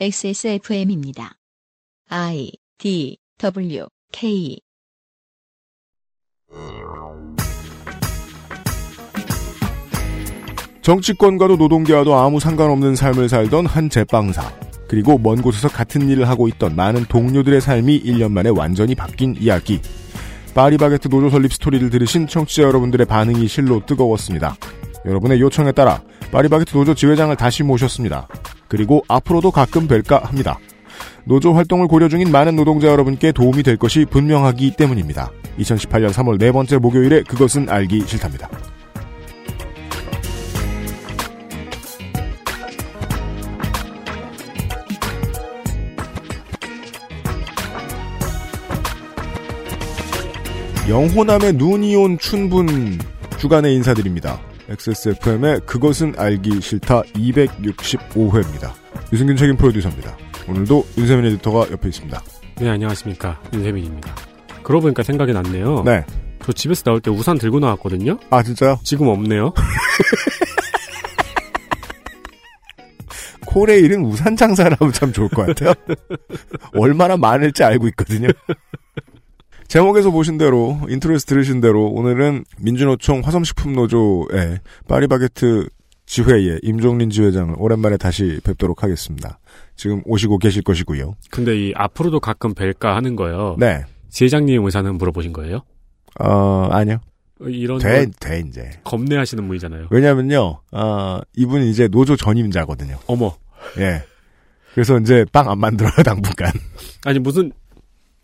XSFM입니다. I D W K 정치권과도 노동계와도 아무 상관없는 삶을 살던 한 제빵사. 그리고 먼 곳에서 같은 일을 하고 있던 많은 동료들의 삶이 1년 만에 완전히 바뀐 이야기. 파리바게트 노조 설립 스토리를 들으신 청취자 여러분들의 반응이 실로 뜨거웠습니다. 여러분의 요청에 따라 파리바게트 노조 지회장을 다시 모셨습니다. 그리고 앞으로도 가끔 뵐까 합니다. 노조 활동을 고려 중인 많은 노동자 여러분께 도움이 될 것이 분명하기 때문입니다. 2018년 3월 네 번째 목요일에 그것은 알기 싫답니다. 영호남의 눈이 온 춘분 주간에 인사드립니다. XSFM의 그것은 알기 싫다 265회입니다. 유승균 책임 프로듀서입니다. 오늘도 윤세민 에디터가 옆에 있습니다. 네, 안녕하십니까. 윤세민입니다. 그러고 보니까 생각이 났네요. 네. 저 집에서 나올 때 우산 들고 나왔거든요? 아, 진짜요? 지금 없네요. 코레일은 우산 장사를 하면 참 좋을 것 같아요. 얼마나 많을지 알고 있거든요. 제목에서 보신 대로, intro에서 들으신 대로, 오늘은 민주노총 화성식품노조의 파리바게트 지회의 임종린 지회장을 오랜만에 다시 뵙도록 하겠습니다. 지금 오시고 계실 것이고요. 근데 이 앞으로도 가끔 뵐까 하는 거예요. 네. 지회장님 의사는 물어보신 거예요? 어, 아니요. 어, 이런 돼, 거 돼, 이제. 겁내하시는 분이잖아요. 왜냐면요, 어, 이분이 이제 노조 전임자거든요. 어머. 예. 그래서 이제 빵 안 만들어요, 당분간. 아니 무슨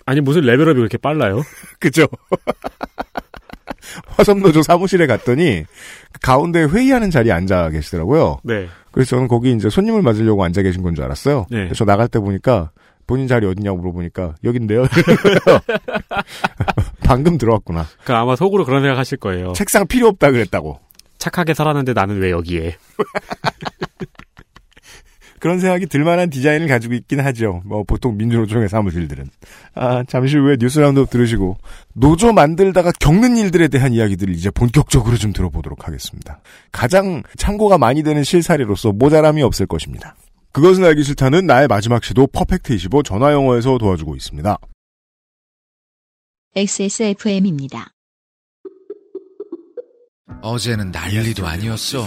아니 무슨 레벨업이 그렇게 빨라요? 그죠? 화성노조 사무실에 갔더니 그 가운데 회의하는 자리에 앉아 계시더라고요. 네. 그래서 저는 거기 이제 손님을 맞으려고 앉아 계신 건 줄 알았어요. 네. 그래서 저 나갈 때 보니까 본인 자리 어디냐고 물어보니까 여긴데요. 방금 들어왔구나. 그 아마 속으로 그런 생각 하실 거예요. 책상 필요 없다 그랬다고. 착하게 살았는데 나는 왜 여기에? 그런 생각이 들만한 디자인을 가지고 있긴 하죠. 뭐 보통 민주노총의 사무실들은. 아 잠시 후에 뉴스 roundup 들으시고 노조 만들다가 겪는 일들에 대한 이야기들을 이제 본격적으로 좀 들어보도록 하겠습니다. 가장 참고가 많이 되는 실사례로서 모자람이 없을 것입니다. 그것은 알기 싫다는 나의 마지막 시도 퍼펙트 25 전화 영어에서 도와주고 있습니다. XSFM입니다. 어제는 난리도 아니었어.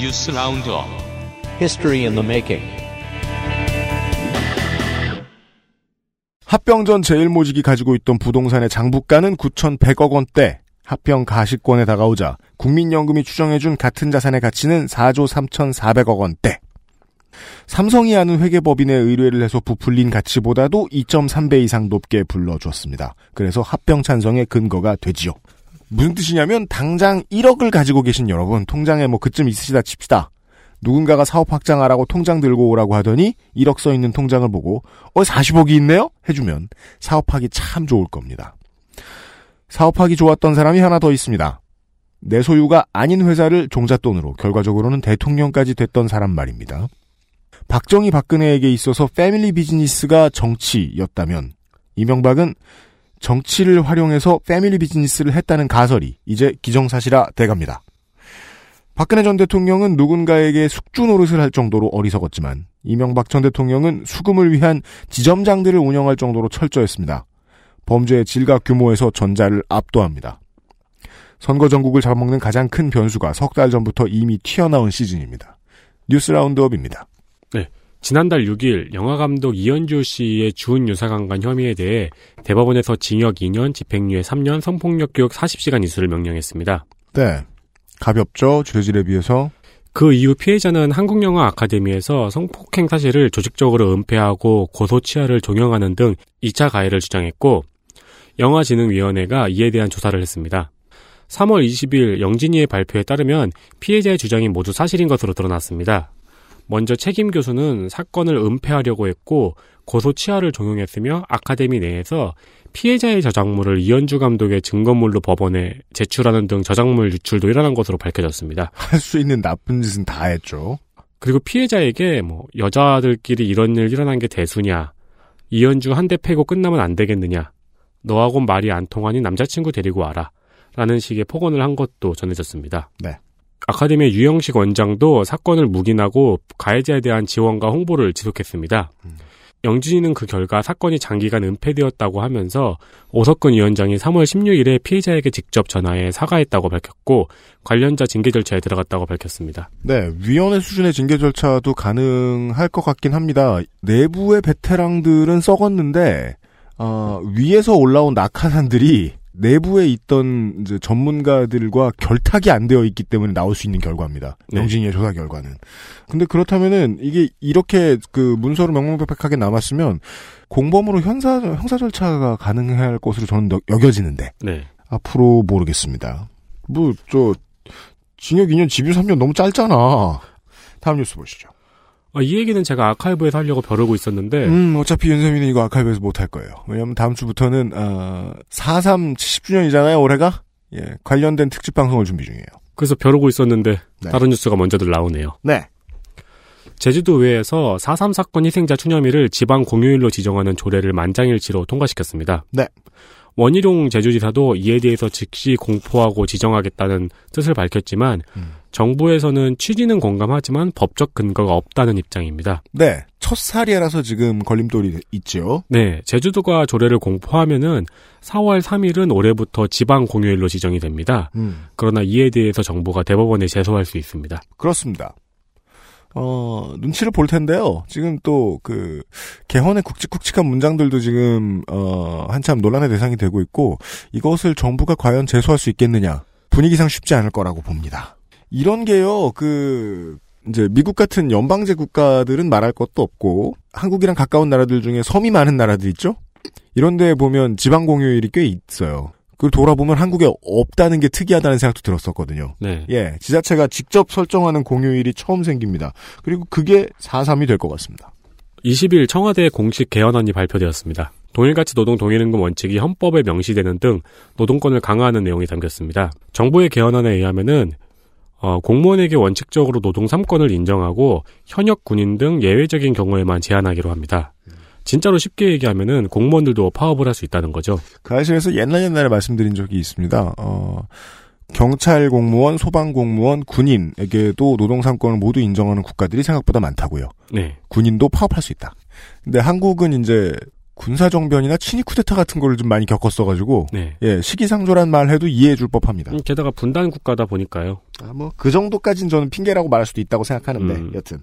뉴스 roundup History in the making. 합병 전 제일모직이 가지고 있던 부동산의 장부가는 9,100억 원대. 합병 가시권에 다가오자 국민연금이 추정해준 같은 자산의 가치는 4조 3,400억 원대. 삼성이 아는 회계법인의 의뢰를 해서 부풀린 가치보다도 2.3배 이상 높게 불러주었습니다. 그래서 합병 찬성의 근거가 되지요. 무슨 뜻이냐면 당장 1억을 가지고 계신 여러분 통장에 뭐 그쯤 있으시다 칩시다. 누군가가 사업 확장하라고 통장 들고 오라고 하더니 1억 써 있는 통장을 보고 어 40억이 있네요? 해주면 사업하기 참 좋을 겁니다. 사업하기 좋았던 사람이 하나 더 있습니다. 내 소유가 아닌 회사를 종잣돈으로 결과적으로는 대통령까지 됐던 사람 말입니다. 박정희 박근혜에게 있어서 패밀리 비즈니스가 정치였다면 이명박은 정치를 활용해서 패밀리 비즈니스를 했다는 가설이 이제 기정사실화 돼갑니다. 박근혜 전 대통령은 누군가에게 숙주 노릇을 할 정도로 어리석었지만 이명박 전 대통령은 수금을 위한 지점장들을 운영할 정도로 철저했습니다. 범죄의 질과 규모에서 전자를 압도합니다. 선거 전국을 잡아먹는 가장 큰 변수가 석 달 전부터 이미 튀어나온 시즌입니다. 뉴스 라운드업입니다. 지난달 6일 영화감독 이현주 씨의 주은 유사강간 혐의에 대해 대법원에서 징역 2년, 집행유예 3년, 성폭력 교육 40시간 이수를 명령했습니다. 네. 가볍죠. 죄질에 비해서. 그 이후 피해자는 한국영화 아카데미에서 성폭행 사실을 조직적으로 은폐하고 고소 치하를 종용하는 등 2차 가해를 주장했고 영화진흥위원회가 이에 대한 조사를 했습니다. 3월 20일 영진이의 발표에 따르면 피해자의 주장이 모두 사실인 것으로 드러났습니다. 먼저 책임 교수는 사건을 은폐하려고 했고 고소 치하를 종용했으며 아카데미 내에서 피해자의 저작물을 이현주 감독의 증거물로 법원에 제출하는 등 저작물 유출도 일어난 것으로 밝혀졌습니다. 할 수 있는 나쁜 짓은 다 했죠. 그리고 피해자에게 뭐 여자들끼리 이런 일 일어난 게 대수냐 이현주 한 대 패고 끝나면 안 되겠느냐 너하고 말이 안 통하니 남자친구 데리고 와라 라는 식의 폭언을 한 것도 전해졌습니다. 네. 아카데미의 유영식 원장도 사건을 묵인하고 가해자에 대한 지원과 홍보를 지속했습니다. 영진이는 그 결과 사건이 장기간 은폐되었다고 하면서 오석근 위원장이 3월 16일에 피해자에게 직접 전화해 사과했다고 밝혔고 관련자 징계 절차에 들어갔다고 밝혔습니다. 네, 위원회 수준의 징계 절차도 가능할 것 같긴 합니다. 내부의 베테랑들은 썩었는데 어, 위에서 올라온 낙하산들이 내부에 있던 전문가들과 결탁이 안 되어 있기 때문에 나올 수 있는 결과입니다. 네. 영진이의 조사 결과는. 근데 그렇다면은 이게 이렇게 그 문서로 명명백백하게 남았으면 공범으로 형사 형사 절차가 가능할 것으로 저는 여- 여겨지는데 네. 앞으로 모르겠습니다. 뭐 저 징역 2년 집유 3년 너무 짧잖아. 다음 뉴스 보시죠. 아, 이 얘기는 제가 아카이브에서 하려고 벼르고 있었는데 음, 어차피 윤세민은 이거 아카이브에서 못 할 거예요. 왜냐면 다음 주부터는, 어, 4.3 70주년이잖아요, 올해가? 예, 관련된 특집 방송을 준비 중이에요. 그래서 벼르고 있었는데 네. 다른 뉴스가 먼저들 나오네요. 네. 제주도의회에서 4.3 사건 희생자 추념일을 지방 공휴일로 지정하는 조례를 만장일치로 통과시켰습니다. 네. 원희룡 제주지사도 이에 대해서 즉시 공포하고 지정하겠다는 뜻을 밝혔지만 음. 정부에서는 취지는 공감하지만 법적 근거가 없다는 입장입니다. 네. 첫 사례라서 지금 걸림돌이 있죠. 네, 제주도가 조례를 공포하면은 4월 3일은 올해부터 지방 공휴일로 지정이 됩니다. 음, 그러나 이에 대해서 정부가 대법원에 제소할 수 있습니다. 그렇습니다. 어, 눈치를 볼 텐데요. 지금 또, 그, 개헌의 굵직굵직한 문장들도 지금, 어, 한참 논란의 대상이 되고 있고, 이것을 정부가 과연 제소할 수 있겠느냐. 분위기상 쉽지 않을 거라고 봅니다. 이런 게요, 그, 이제 미국 같은 연방제 국가들은 말할 것도 없고, 한국이랑 가까운 나라들 중에 섬이 많은 나라들 있죠? 이런 데 보면 지방 공휴일이 꽤 있어요. 그걸 돌아보면 한국에 없다는 게 특이하다는 생각도 들었었거든요. 네. 예, 지자체가 직접 설정하는 공휴일이 처음 생깁니다. 그리고 그게 4.3이 될 것 같습니다. 20일 청와대 공식 개헌안이 발표되었습니다. 동일가치 노동 동일임금 원칙이 헌법에 명시되는 등 노동권을 강화하는 내용이 담겼습니다. 정부의 개헌안에 의하면은 어, 공무원에게 원칙적으로 노동 3권을 인정하고 현역 군인 등 예외적인 경우에만 제한하기로 합니다. 진짜로 쉽게 얘기하면은 공무원들도 파업을 할 수 있다는 거죠. 그 사실에서 옛날 옛날에 말씀드린 적이 있습니다. 어, 경찰 공무원, 소방 공무원, 군인에게도 노동 3권을 모두 인정하는 국가들이 생각보다 많다고요. 네. 군인도 파업할 수 있다. 근데 한국은 이제 군사정변이나 친위 쿠데타 같은 거를 좀 많이 겪었어가지고, 네. 예, 시기상조란 말 해도 이해해줄 법합니다. 음, 게다가 분단 국가다 보니까요. 아, 뭐, 그 정도까진 저는 핑계라고 말할 수도 있다고 생각하는데, 음. 여튼.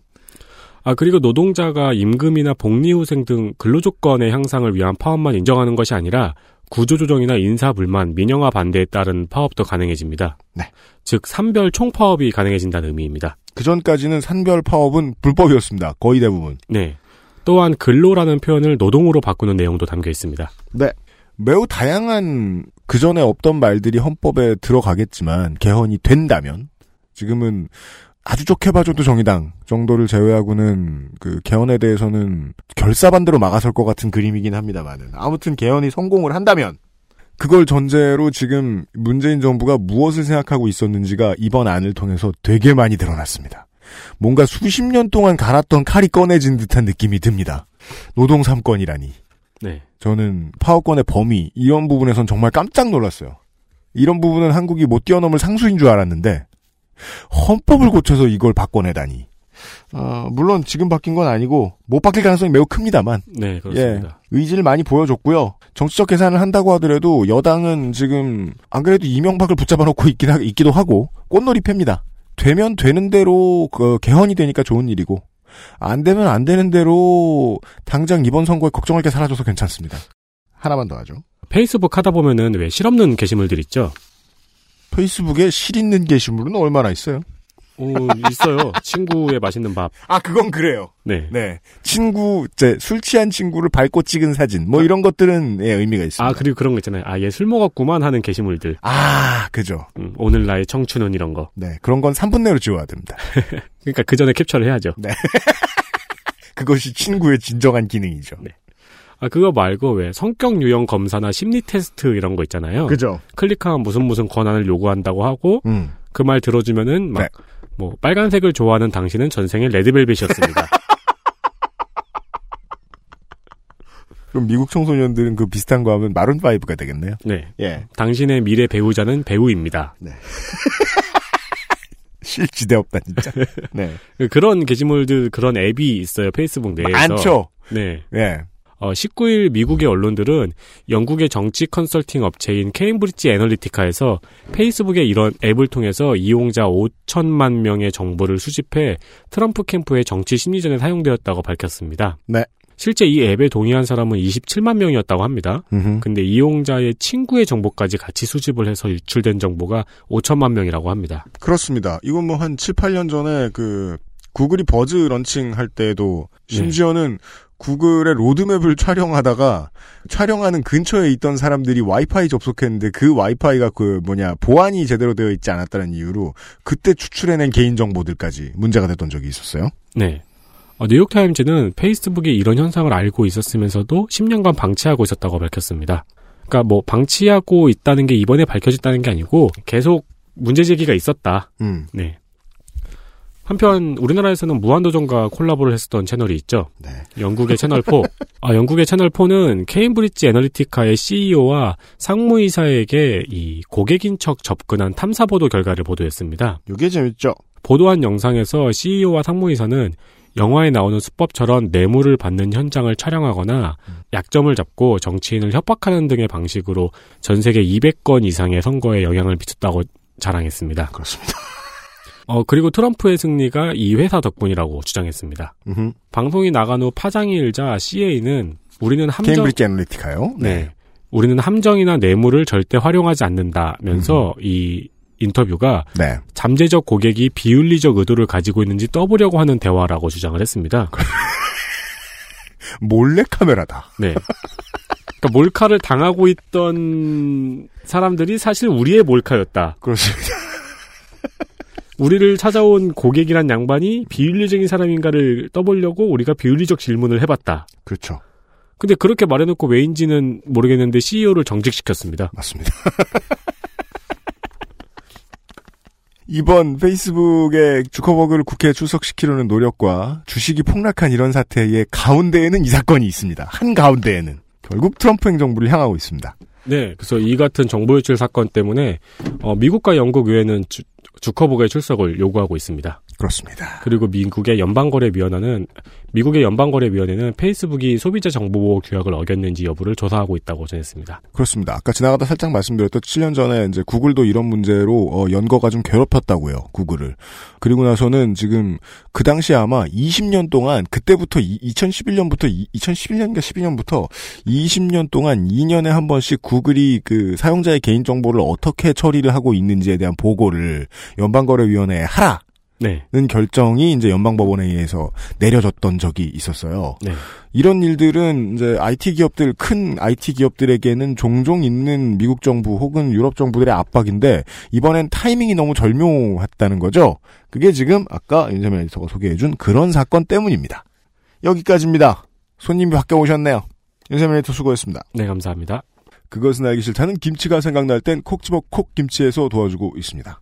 아, 그리고 노동자가 임금이나 복리후생 등 근로조건의 향상을 위한 파업만 인정하는 것이 아니라 구조조정이나 인사 불만, 민영화 반대에 따른 파업도 가능해집니다. 네. 즉, 산별 총파업이 가능해진다는 의미입니다. 그 전까지는 산별 파업은 불법이었습니다. 거의 대부분. 네. 또한 근로라는 표현을 노동으로 바꾸는 내용도 담겨 있습니다. 네. 매우 다양한 그 전에 없던 말들이 헌법에 들어가겠지만 개헌이 된다면 지금은 아주 좋게 봐줘도 정의당 정도를 제외하고는 그 개헌에 대해서는 결사반대로 막아설 것 같은 그림이긴 합니다만은 아무튼 개헌이 성공을 한다면 그걸 전제로 지금 문재인 정부가 무엇을 생각하고 있었는지가 이번 안을 통해서 되게 많이 드러났습니다. 뭔가 수십 년 동안 갈았던 칼이 꺼내진 듯한 느낌이 듭니다. 노동 3권이라니. 네. 저는 파워권의 범위 이런 부분에선 정말 깜짝 놀랐어요. 이런 부분은 한국이 못 뛰어넘을 상수인 줄 알았는데 헌법을 고쳐서 이걸 바꿔내다니. 어, 물론 지금 바뀐 건 아니고 못 바뀔 가능성이 매우 큽니다만 네, 그렇습니다. 예, 의지를 많이 보여줬고요. 정치적 계산을 한다고 하더라도 여당은 지금 안 그래도 이명박을 붙잡아 놓고 있긴 하, 있기도 하고 꽃놀이 팹니다. 되면 되는 대로 그 개헌이 되니까 좋은 일이고 안 되면 안 되는 대로 당장 이번 선거에 걱정할 게 사라져서 괜찮습니다. 하나만 더 하죠. 페이스북 하다 보면은 왜 실없는 게시물들 있죠? 페이스북에 실 있는 게시물은 얼마나 있어요? 오, 있어요. 친구의 맛있는 밥. 아, 그건 그래요. 네. 네. 친구, 이제 술 취한 친구를 밟고 찍은 사진, 뭐 이런 것들은 예, 의미가 있습니다. 아, 그리고 그런 거 있잖아요. 아, 얘 술 먹었구만 하는 게시물들. 아, 그죠. 음, 오늘 나의 청춘은 이런 거. 네. 그런 건 3분 내로 지워야 됩니다. 그러니까 그 전에 캡처를 해야죠. 그것이 친구의 진정한 기능이죠. 네. 아, 그거 말고 왜 성격 유형 검사나 심리 테스트 이런 거 있잖아요. 그죠. 클릭하면 무슨 무슨 권한을 요구한다고 하고 음. 그말 들어주면은 막 네. 뭐 빨간색을 좋아하는 당신은 전생에 레드벨벳이었습니다. 그럼 미국 청소년들은 그 비슷한 거 하면 마룬 5가 되겠네요. 네. 예. 당신의 미래 배우자는 배우입니다. 실지대 없다, 진짜. 네. 그런 게시물들 그런 앱이 있어요. 페이스북 내에서. 많죠. 네. 예. 어, 19일 미국의 언론들은 영국의 정치 컨설팅 업체인 케임브리지 애널리티카에서 페이스북의 이런 앱을 통해서 이용자 5천만 명의 정보를 수집해 트럼프 캠프의 정치 심리전에 사용되었다고 밝혔습니다. 네. 실제 이 앱에 동의한 사람은 27만 명이었다고 합니다. 음흠. 근데 이용자의 친구의 정보까지 같이 수집을 해서 유출된 정보가 5천만 명이라고 합니다. 그렇습니다. 이건 뭐 한 7, 8년 전에 그 구글이 버즈 런칭 할 때도 심지어는 구글의 로드맵을 촬영하다가 촬영하는 근처에 있던 사람들이 와이파이 접속했는데 그 와이파이가 그 뭐냐 보안이 제대로 되어 있지 않았다는 이유로 그때 추출해낸 개인 정보들까지 문제가 됐던 적이 있었어요. 네. 어, 뉴욕타임즈는 페이스북이 이런 현상을 알고 있었으면서도 10년간 방치하고 있었다고 밝혔습니다. 그러니까 뭐 방치하고 있다는 게 이번에 밝혀졌다는 게 아니고 계속 문제 제기가 있었다. 음. 네. 한편 우리나라에서는 무한도전과 콜라보를 했었던 채널이 있죠. 네. 영국의 채널 4. 아, 영국의 채널 4는 케임브리지 애널리티카의 CEO와 상무이사에게 이 고객인 척 접근한 탐사 보도 결과를 보도했습니다. 이게 재밌죠. 보도한 영상에서 CEO와 상무이사는 영화에 나오는 수법처럼 뇌물을 받는 현장을 촬영하거나 약점을 잡고 정치인을 협박하는 등의 방식으로 전 세계 200건 이상의 선거에 영향을 미쳤다고 자랑했습니다. 그렇습니다. 어, 그리고 트럼프의 승리가 이 회사 덕분이라고 주장했습니다. 음흠. 방송이 나간 후 파장이 일자 CA는 우리는 함정, 케임브리지 애널리티카요. 네. 우리는 함정이나 뇌물을 절대 활용하지 않는다면서 이 인터뷰가 네. 잠재적 고객이 비윤리적 의도를 가지고 있는지 떠보려고 하는 대화라고 주장을 했습니다. 몰래 카메라다. 네. 그러니까 몰카를 당하고 있던 사람들이 사실 우리의 몰카였다. 그렇습니다. 우리를 찾아온 고객이란 양반이 비윤리적인 사람인가를 떠보려고 우리가 비윤리적 질문을 해봤다. 그렇죠. 근데 그렇게 말해놓고 왜인지는 모르겠는데 CEO를 정직시켰습니다. 맞습니다. 이번 페이스북의 주커버그를 국회에 출석시키려는 노력과 주식이 폭락한 이런 사태의 가운데에는 이 사건이 있습니다. 한 가운데에는. 결국 트럼프 행정부를 향하고 있습니다. 네, 그래서 이 같은 정보 유출 사건 때문에 어, 미국과 영국 의회는 주, 주커버그의 출석을 요구하고 있습니다. 그렇습니다. 그리고 미국의 연방거래위원회는 미국의 연방거래위원회는 페이스북이 소비자 정보보호 규약을 어겼는지 여부를 조사하고 있다고 전했습니다. 그렇습니다. 아까 지나가다 살짝 말씀드렸던 7년 전에 이제 구글도 이런 문제로 어, 연거가 좀 괴롭혔다고요. 구글을. 그리고 나서는 지금 그 당시 아마 20년 동안 그때부터 이, 2011년부터 2011년인가 12년부터 20년 동안 2년에 한 번씩 구글이 그 사용자의 개인 정보를 어떻게 처리를 하고 있는지에 대한 보고를 연방거래위원회에 하라. 네. 는 결정이 이제 연방법원에 의해서 내려졌던 적이 있었어요. 네. 이런 일들은 이제 IT 기업들 큰 IT 기업들에게는 종종 있는 미국 정부 혹은 유럽 정부들의 압박인데 이번엔 타이밍이 너무 절묘했다는 거죠. 그게 지금 아까 윤세민 에디터가 소개해준 그런 사건 때문입니다. 여기까지입니다. 손님이 바뀌어 오셨네요. 윤세민 에디터 수고했습니다. 네, 감사합니다. 그것은 알기 싫다는 김치가 생각날 땐 콕 집어 콕 김치에서 도와주고 있습니다.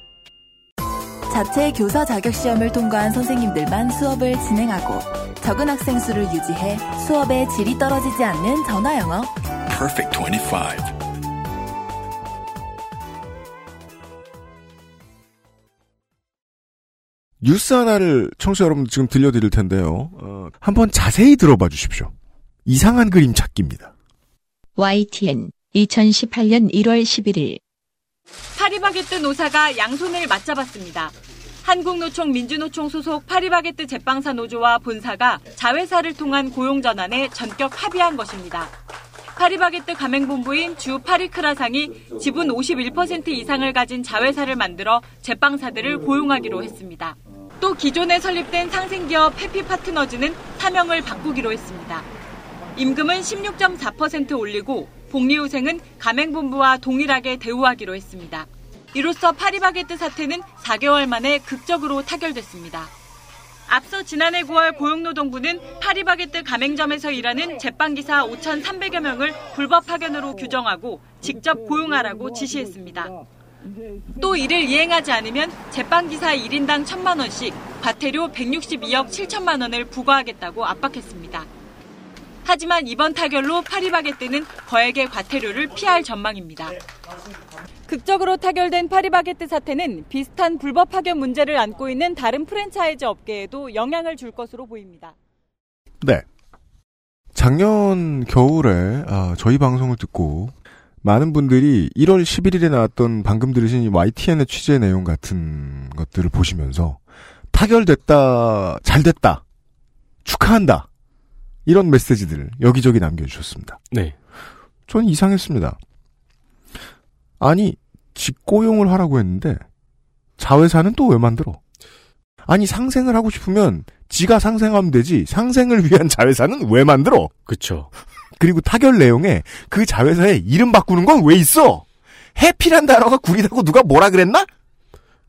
자체 교사 자격 시험을 통과한 선생님들만 수업을 진행하고 적은 학생 수를 유지해 수업의 질이 떨어지지 않는 전화 영어. Perfect 25. 뉴스 하나를 청취자 여러분들 지금 들려드릴 텐데요. 어, 한번 자세히 들어봐 주십시오. 이상한 그림 찾기입니다. YTN 2018년 1월 11일 파리바게뜨 노사가 양손을 맞잡았습니다. 한국노총 민주노총 소속 파리바게뜨 제빵사 노조와 본사가 자회사를 통한 고용 전환에 전격 합의한 것입니다. 파리바게뜨 가맹본부인 주 파리크라상이 지분 51% 이상을 가진 자회사를 만들어 제빵사들을 고용하기로 했습니다. 또 기존에 설립된 상생기업 해피 파트너즈는 사명을 바꾸기로 했습니다. 임금은 16.4% 올리고 복리후생은 가맹본부와 동일하게 대우하기로 했습니다. 이로써 파리바게뜨 사태는 4개월 만에 극적으로 타결됐습니다. 앞서 지난해 9월 고용노동부는 파리바게뜨 가맹점에서 일하는 제빵기사 5,300여 명을 불법 파견으로 규정하고 직접 고용하라고 지시했습니다. 또 이를 이행하지 않으면 제빵기사 1인당 1천만 원씩 과태료 162억 7천만 원을 부과하겠다고 압박했습니다. 하지만 이번 타결로 파리바게뜨는 거액의 과태료를 피할 전망입니다. 극적으로 타결된 파리바게뜨 사태는 비슷한 불법 파견 문제를 안고 있는 다른 프랜차이즈 업계에도 영향을 줄 것으로 보입니다. 네. 작년 겨울에 아, 저희 방송을 듣고 많은 분들이 1월 11일에 나왔던 방금 들으신 이 YTN의 취재 내용 같은 것들을 보시면서 타결됐다, 잘 됐다, 축하한다 이런 메시지들을 여기저기 남겨주셨습니다. 네. 전 이상했습니다. 아니 직고용을 하라고 했는데 자회사는 또 왜 만들어? 아니 상생을 하고 싶으면 지가 상생하면 되지 상생을 위한 자회사는 왜 만들어? 그쵸. 그리고 타결 내용에 그 자회사에 이름 바꾸는 건 왜 있어? 해피란 단어가 구리다고 누가 뭐라 그랬나?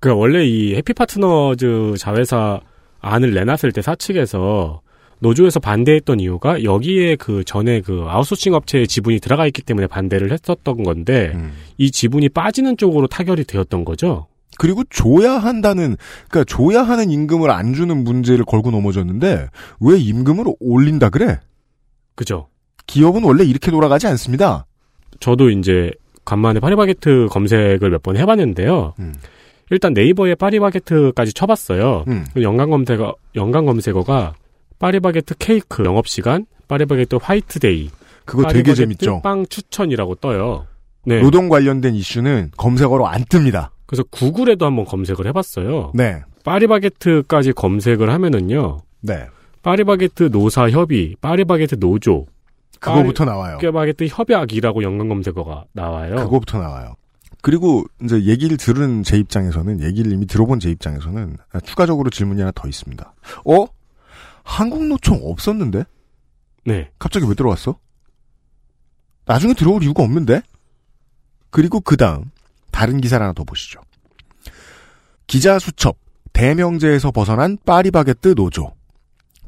그 원래 이 해피 파트너즈 자회사 안을 내놨을 때 사측에서 노조에서 반대했던 이유가 여기에 그 전에 그 아웃소싱 업체의 지분이 들어가 있기 때문에 반대를 했었던 건데 음. 이 지분이 빠지는 쪽으로 타결이 되었던 거죠. 그리고 줘야 한다는 그러니까 줘야 하는 임금을 안 주는 문제를 걸고 넘어졌는데 왜 임금을 올린다 그래? 그죠. 기업은 원래 이렇게 돌아가지 않습니다. 저도 이제 간만에 파리바게트 검색을 몇 번 해봤는데요. 음. 일단 네이버에 파리바게트까지 쳐봤어요. 음. 그 연관 검색어 연관 검색어가 파리바게트 케이크 영업시간, 파리바게트 화이트데이, 그거 되게 재밌죠. 빵 추천이라고 떠요. 네. 노동 관련된 이슈는 검색어로 안 뜹니다. 그래서 구글에도 한번 검색을 해봤어요. 네. 파리바게트까지 검색을 하면은요. 네. 파리바게트 노사 협의, 파리바게트 노조, 그거부터 나와요. 파리바게트 협약이라고 연관 검색어가 나와요. 그거부터 나와요. 그리고 이제 얘기를 들은 제 입장에서는 얘기를 이미 들어본 제 입장에서는 추가적으로 질문이 하나 더 있습니다. 어? 한국노총 없었는데? 네. 갑자기 왜 들어왔어? 나중에 들어올 이유가 없는데? 그리고 그 다음 다른 기사를 하나 더 보시죠. 기자 수첩 대명제에서 벗어난 파리바게뜨 노조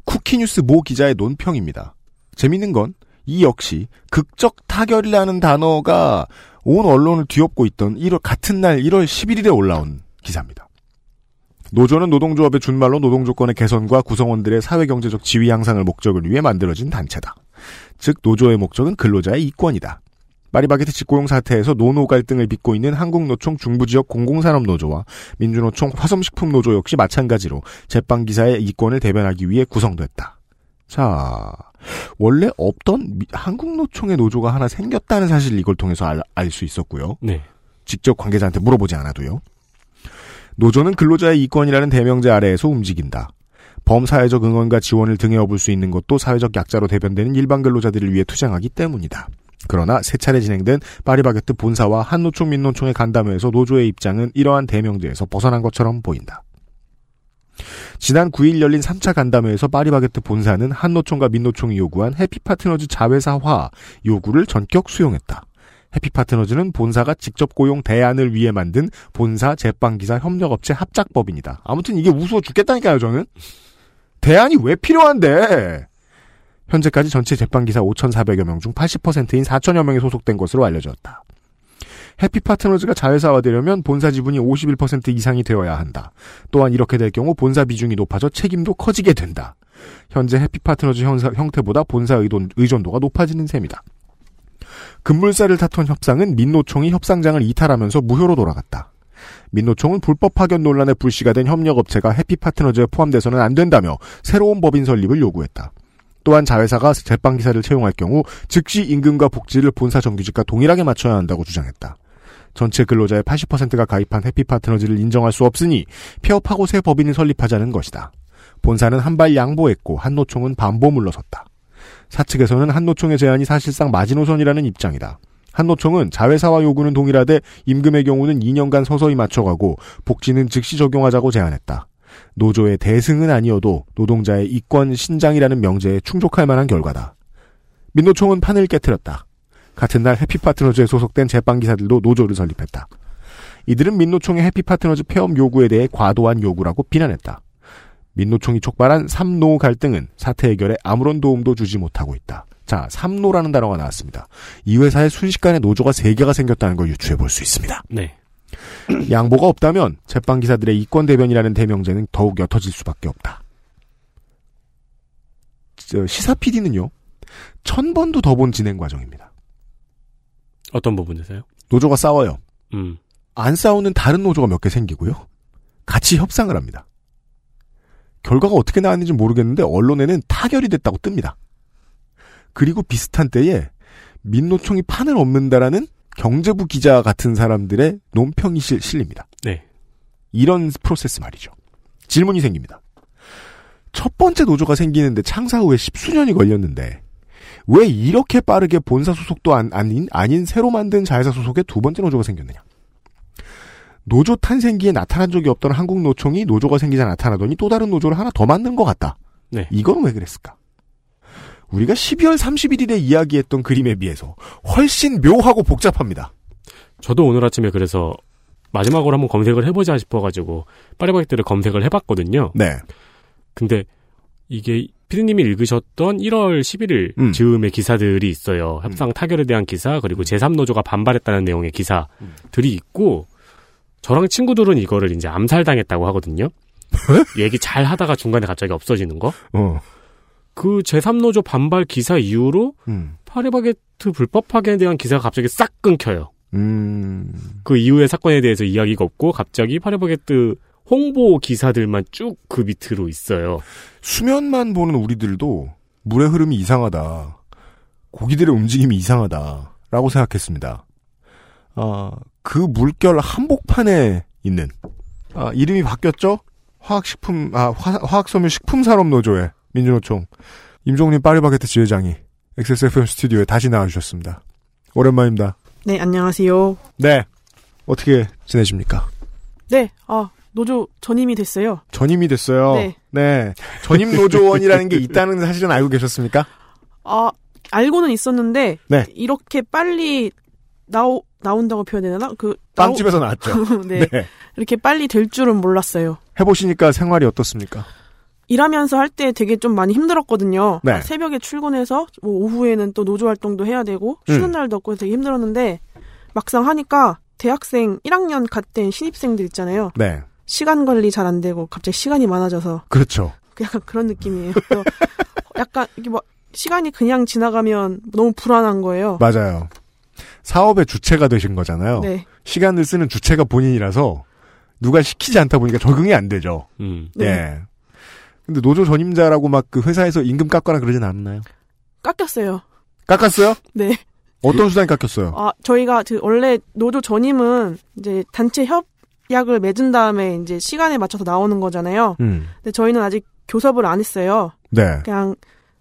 쿠키뉴스 모 기자의 논평입니다. 재밌는 건 이 역시 극적 타결이라는 단어가 온 언론을 뒤엎고 있던 1월 같은 날 1월 11일에 올라온 기사입니다. 노조는 노동조합의 준말로 노동조건의 개선과 구성원들의 사회경제적 지위 향상을 목적을 위해 만들어진 단체다. 즉 노조의 목적은 근로자의 이권이다. 파리바게트 직고용 사태에서 노노 갈등을 빚고 있는 한국노총 중부지역 공공산업노조와 민주노총 화성식품노조 역시 마찬가지로 제빵기사의 이권을 대변하기 위해 구성됐다. 자, 원래 없던 미- 한국노총의 노조가 하나 생겼다는 사실을 이걸 통해서 알 수 있었고요. 네. 직접 관계자한테 물어보지 않아도요. 노조는 근로자의 이권이라는 대명제 아래에서 움직인다. 범사회적 응원과 지원을 등에 업을 수 있는 것도 사회적 약자로 대변되는 일반 근로자들을 위해 투쟁하기 때문이다. 그러나 세 차례 진행된 파리바게뜨 본사와 한노총 민노총의 간담회에서 노조의 입장은 이러한 대명제에서 벗어난 것처럼 보인다. 지난 9일 열린 3차 간담회에서 파리바게뜨 본사는 한노총과 민노총이 요구한 해피파트너즈 자회사화 요구를 전격 수용했다. 해피파트너즈는 본사가 직접 고용 대안을 위해 만든 본사 제빵기사 협력업체 합작법인이다. 아무튼 이게 우스워 죽겠다니까요, 저는. 대안이 왜 필요한데? 현재까지 전체 제빵기사 5,400여 명 중 80%인 4천여 명이 소속된 것으로 알려졌다. 해피파트너즈가 자회사화되려면 본사 지분이 51% 이상이 되어야 한다. 또한 이렇게 될 경우 본사 비중이 높아져 책임도 커지게 된다. 현재 해피파트너즈 형태보다 본사 의돈, 의존도가 높아지는 셈이다. 급물살을 탓한 협상은 민노총이 협상장을 이탈하면서 무효로 돌아갔다. 민노총은 불법 파견 논란에 불씨가 된 협력업체가 해피파트너즈에 포함돼서는 안 된다며 새로운 법인 설립을 요구했다. 또한 자회사가 제빵기사를 채용할 경우 즉시 임금과 복지를 본사 정규직과 동일하게 맞춰야 한다고 주장했다. 전체 근로자의 80%가 가입한 해피파트너즈를 인정할 수 없으니 폐업하고 새 법인을 설립하자는 것이다. 본사는 한 발 양보했고 한노총은 반보 물러섰다. 사측에서는 한노총의 제안이 사실상 마지노선이라는 입장이다. 한노총은 자회사와 요구는 동일하되 임금의 경우는 2년간 서서히 맞춰가고 복지는 즉시 적용하자고 제안했다. 노조의 대승은 아니어도 노동자의 이권 신장이라는 명제에 충족할 만한 결과다. 민노총은 판을 깨뜨렸다. 같은 날 해피파트너즈에 소속된 제빵기사들도 노조를 설립했다. 이들은 민노총의 해피파트너즈 폐업 요구에 대해 과도한 요구라고 비난했다. 민노총이 촉발한 삼노 갈등은 사태 해결에 아무런 도움도 주지 못하고 있다. 자, 삼노라는 단어가 나왔습니다. 이 회사에 순식간에 노조가 3개가 생겼다는 걸 유추해 볼 수 있습니다. 네. 양보가 없다면 제빵기사들의 이권 대변이라는 대명제는 더욱 옅어질 수밖에 없다. 시사 PD는요, 천 번도 더 본 진행 과정입니다. 어떤 부분에서요? 노조가 싸워요. 음. 안 싸우는 다른 노조가 몇 개 생기고요. 같이 협상을 합니다. 결과가 어떻게 나왔는지 모르겠는데 언론에는 타결이 됐다고 뜹니다. 그리고 비슷한 때에 민노총이 판을 엎는다라는 경제부 기자 같은 사람들의 논평이 실, 실립니다. 네. 이런 프로세스 말이죠. 질문이 생깁니다. 첫 번째 노조가 생기는데 창사 후에 십수년이 걸렸는데 왜 이렇게 빠르게 본사 소속도 안, 아닌 아닌 새로 만든 자회사 소속의 두 번째 노조가 생겼느냐? 노조 탄생기에 나타난 적이 없던 한국 노총이 노조가 생기자 나타나더니 또 다른 노조를 하나 더 만든 것 같다. 네. 이건 왜 그랬을까? 우리가 12월 31일에 이야기했던 그림에 비해서 훨씬 묘하고 복잡합니다. 저도 오늘 아침에 그래서 마지막으로 한번 검색을 해보자 싶어가지고 파리바게뜨를 검색을 해봤거든요. 네. 근데 이게 피디님이 읽으셨던 1월 11일 음. 즈음의 기사들이 있어요. 협상 타결에 대한 기사 그리고 제3노조가 반발했다는 내용의 기사들이 있고 저랑 친구들은 이거를 이제 암살당했다고 하거든요. 얘기 잘 하다가 중간에 갑자기 없어지는 거. 어. 그 제3노조 반발 기사 이후로 음. 파리바게트 불법 파견에 대한 기사가 갑자기 싹 끊겨요. 음. 그 이후의 사건에 대해서 이야기가 없고 갑자기 파리바게트 홍보 기사들만 쭉 그 밑으로 있어요. 수면만 보는 우리들도 물의 흐름이 이상하다. 고기들의 움직임이 이상하다. 라고 생각했습니다. 아, 그 물결 한복판에 있는, 아, 이름이 바뀌었죠? 화학식품, 아, 화, 화학섬유 식품산업노조의 민주노총, 임종림 파리바게트 지회장이 XSFM 스튜디오에 다시 나와주셨습니다. 오랜만입니다. 네, 안녕하세요. 네. 어떻게 지내십니까? 네, 아, 노조 전임이 됐어요. 전임이 됐어요. 네. 네. 전임 노조원이라는 게 있다는 사실은 알고 계셨습니까? 아, 알고는 있었는데, 네. 이렇게 빨리 나오, 나온다고 표현해야 되나? 그, 빵집에서 나왔죠. 네. 이렇게 빨리 될 줄은 몰랐어요. 해보시니까 생활이 어떻습니까? 일하면서 할 때 되게 좀 많이 힘들었거든요. 네. 새벽에 출근해서 뭐 오후에는 또 노조 활동도 해야 되고 쉬는 음. 날도 없고 되게 힘들었는데 막상 하니까 대학생 1학년 갓 된 신입생들 있잖아요. 네. 시간 관리 잘 안 되고 갑자기 시간이 많아져서 그렇죠. 약간 그런 느낌이에요. 약간 이게 뭐 시간이 그냥 지나가면 너무 불안한 거예요. 맞아요. 사업의 주체가 되신 거잖아요. 네. 시간을 쓰는 주체가 본인이라서 누가 시키지 않다 보니까 적응이 안 되죠. 음. 네. 예. 근데 노조 전임자라고 막 그 회사에서 임금 깎거나 그러진 않나요? 깎였어요. 깎았어요? 네. 어떤 수단이 깎였어요? 아, 저희가 그 원래 노조 전임은 이제 단체 협약을 맺은 다음에 이제 시간에 맞춰서 나오는 거잖아요. 음. 근데 저희는 아직 교섭을 안 했어요. 네. 그냥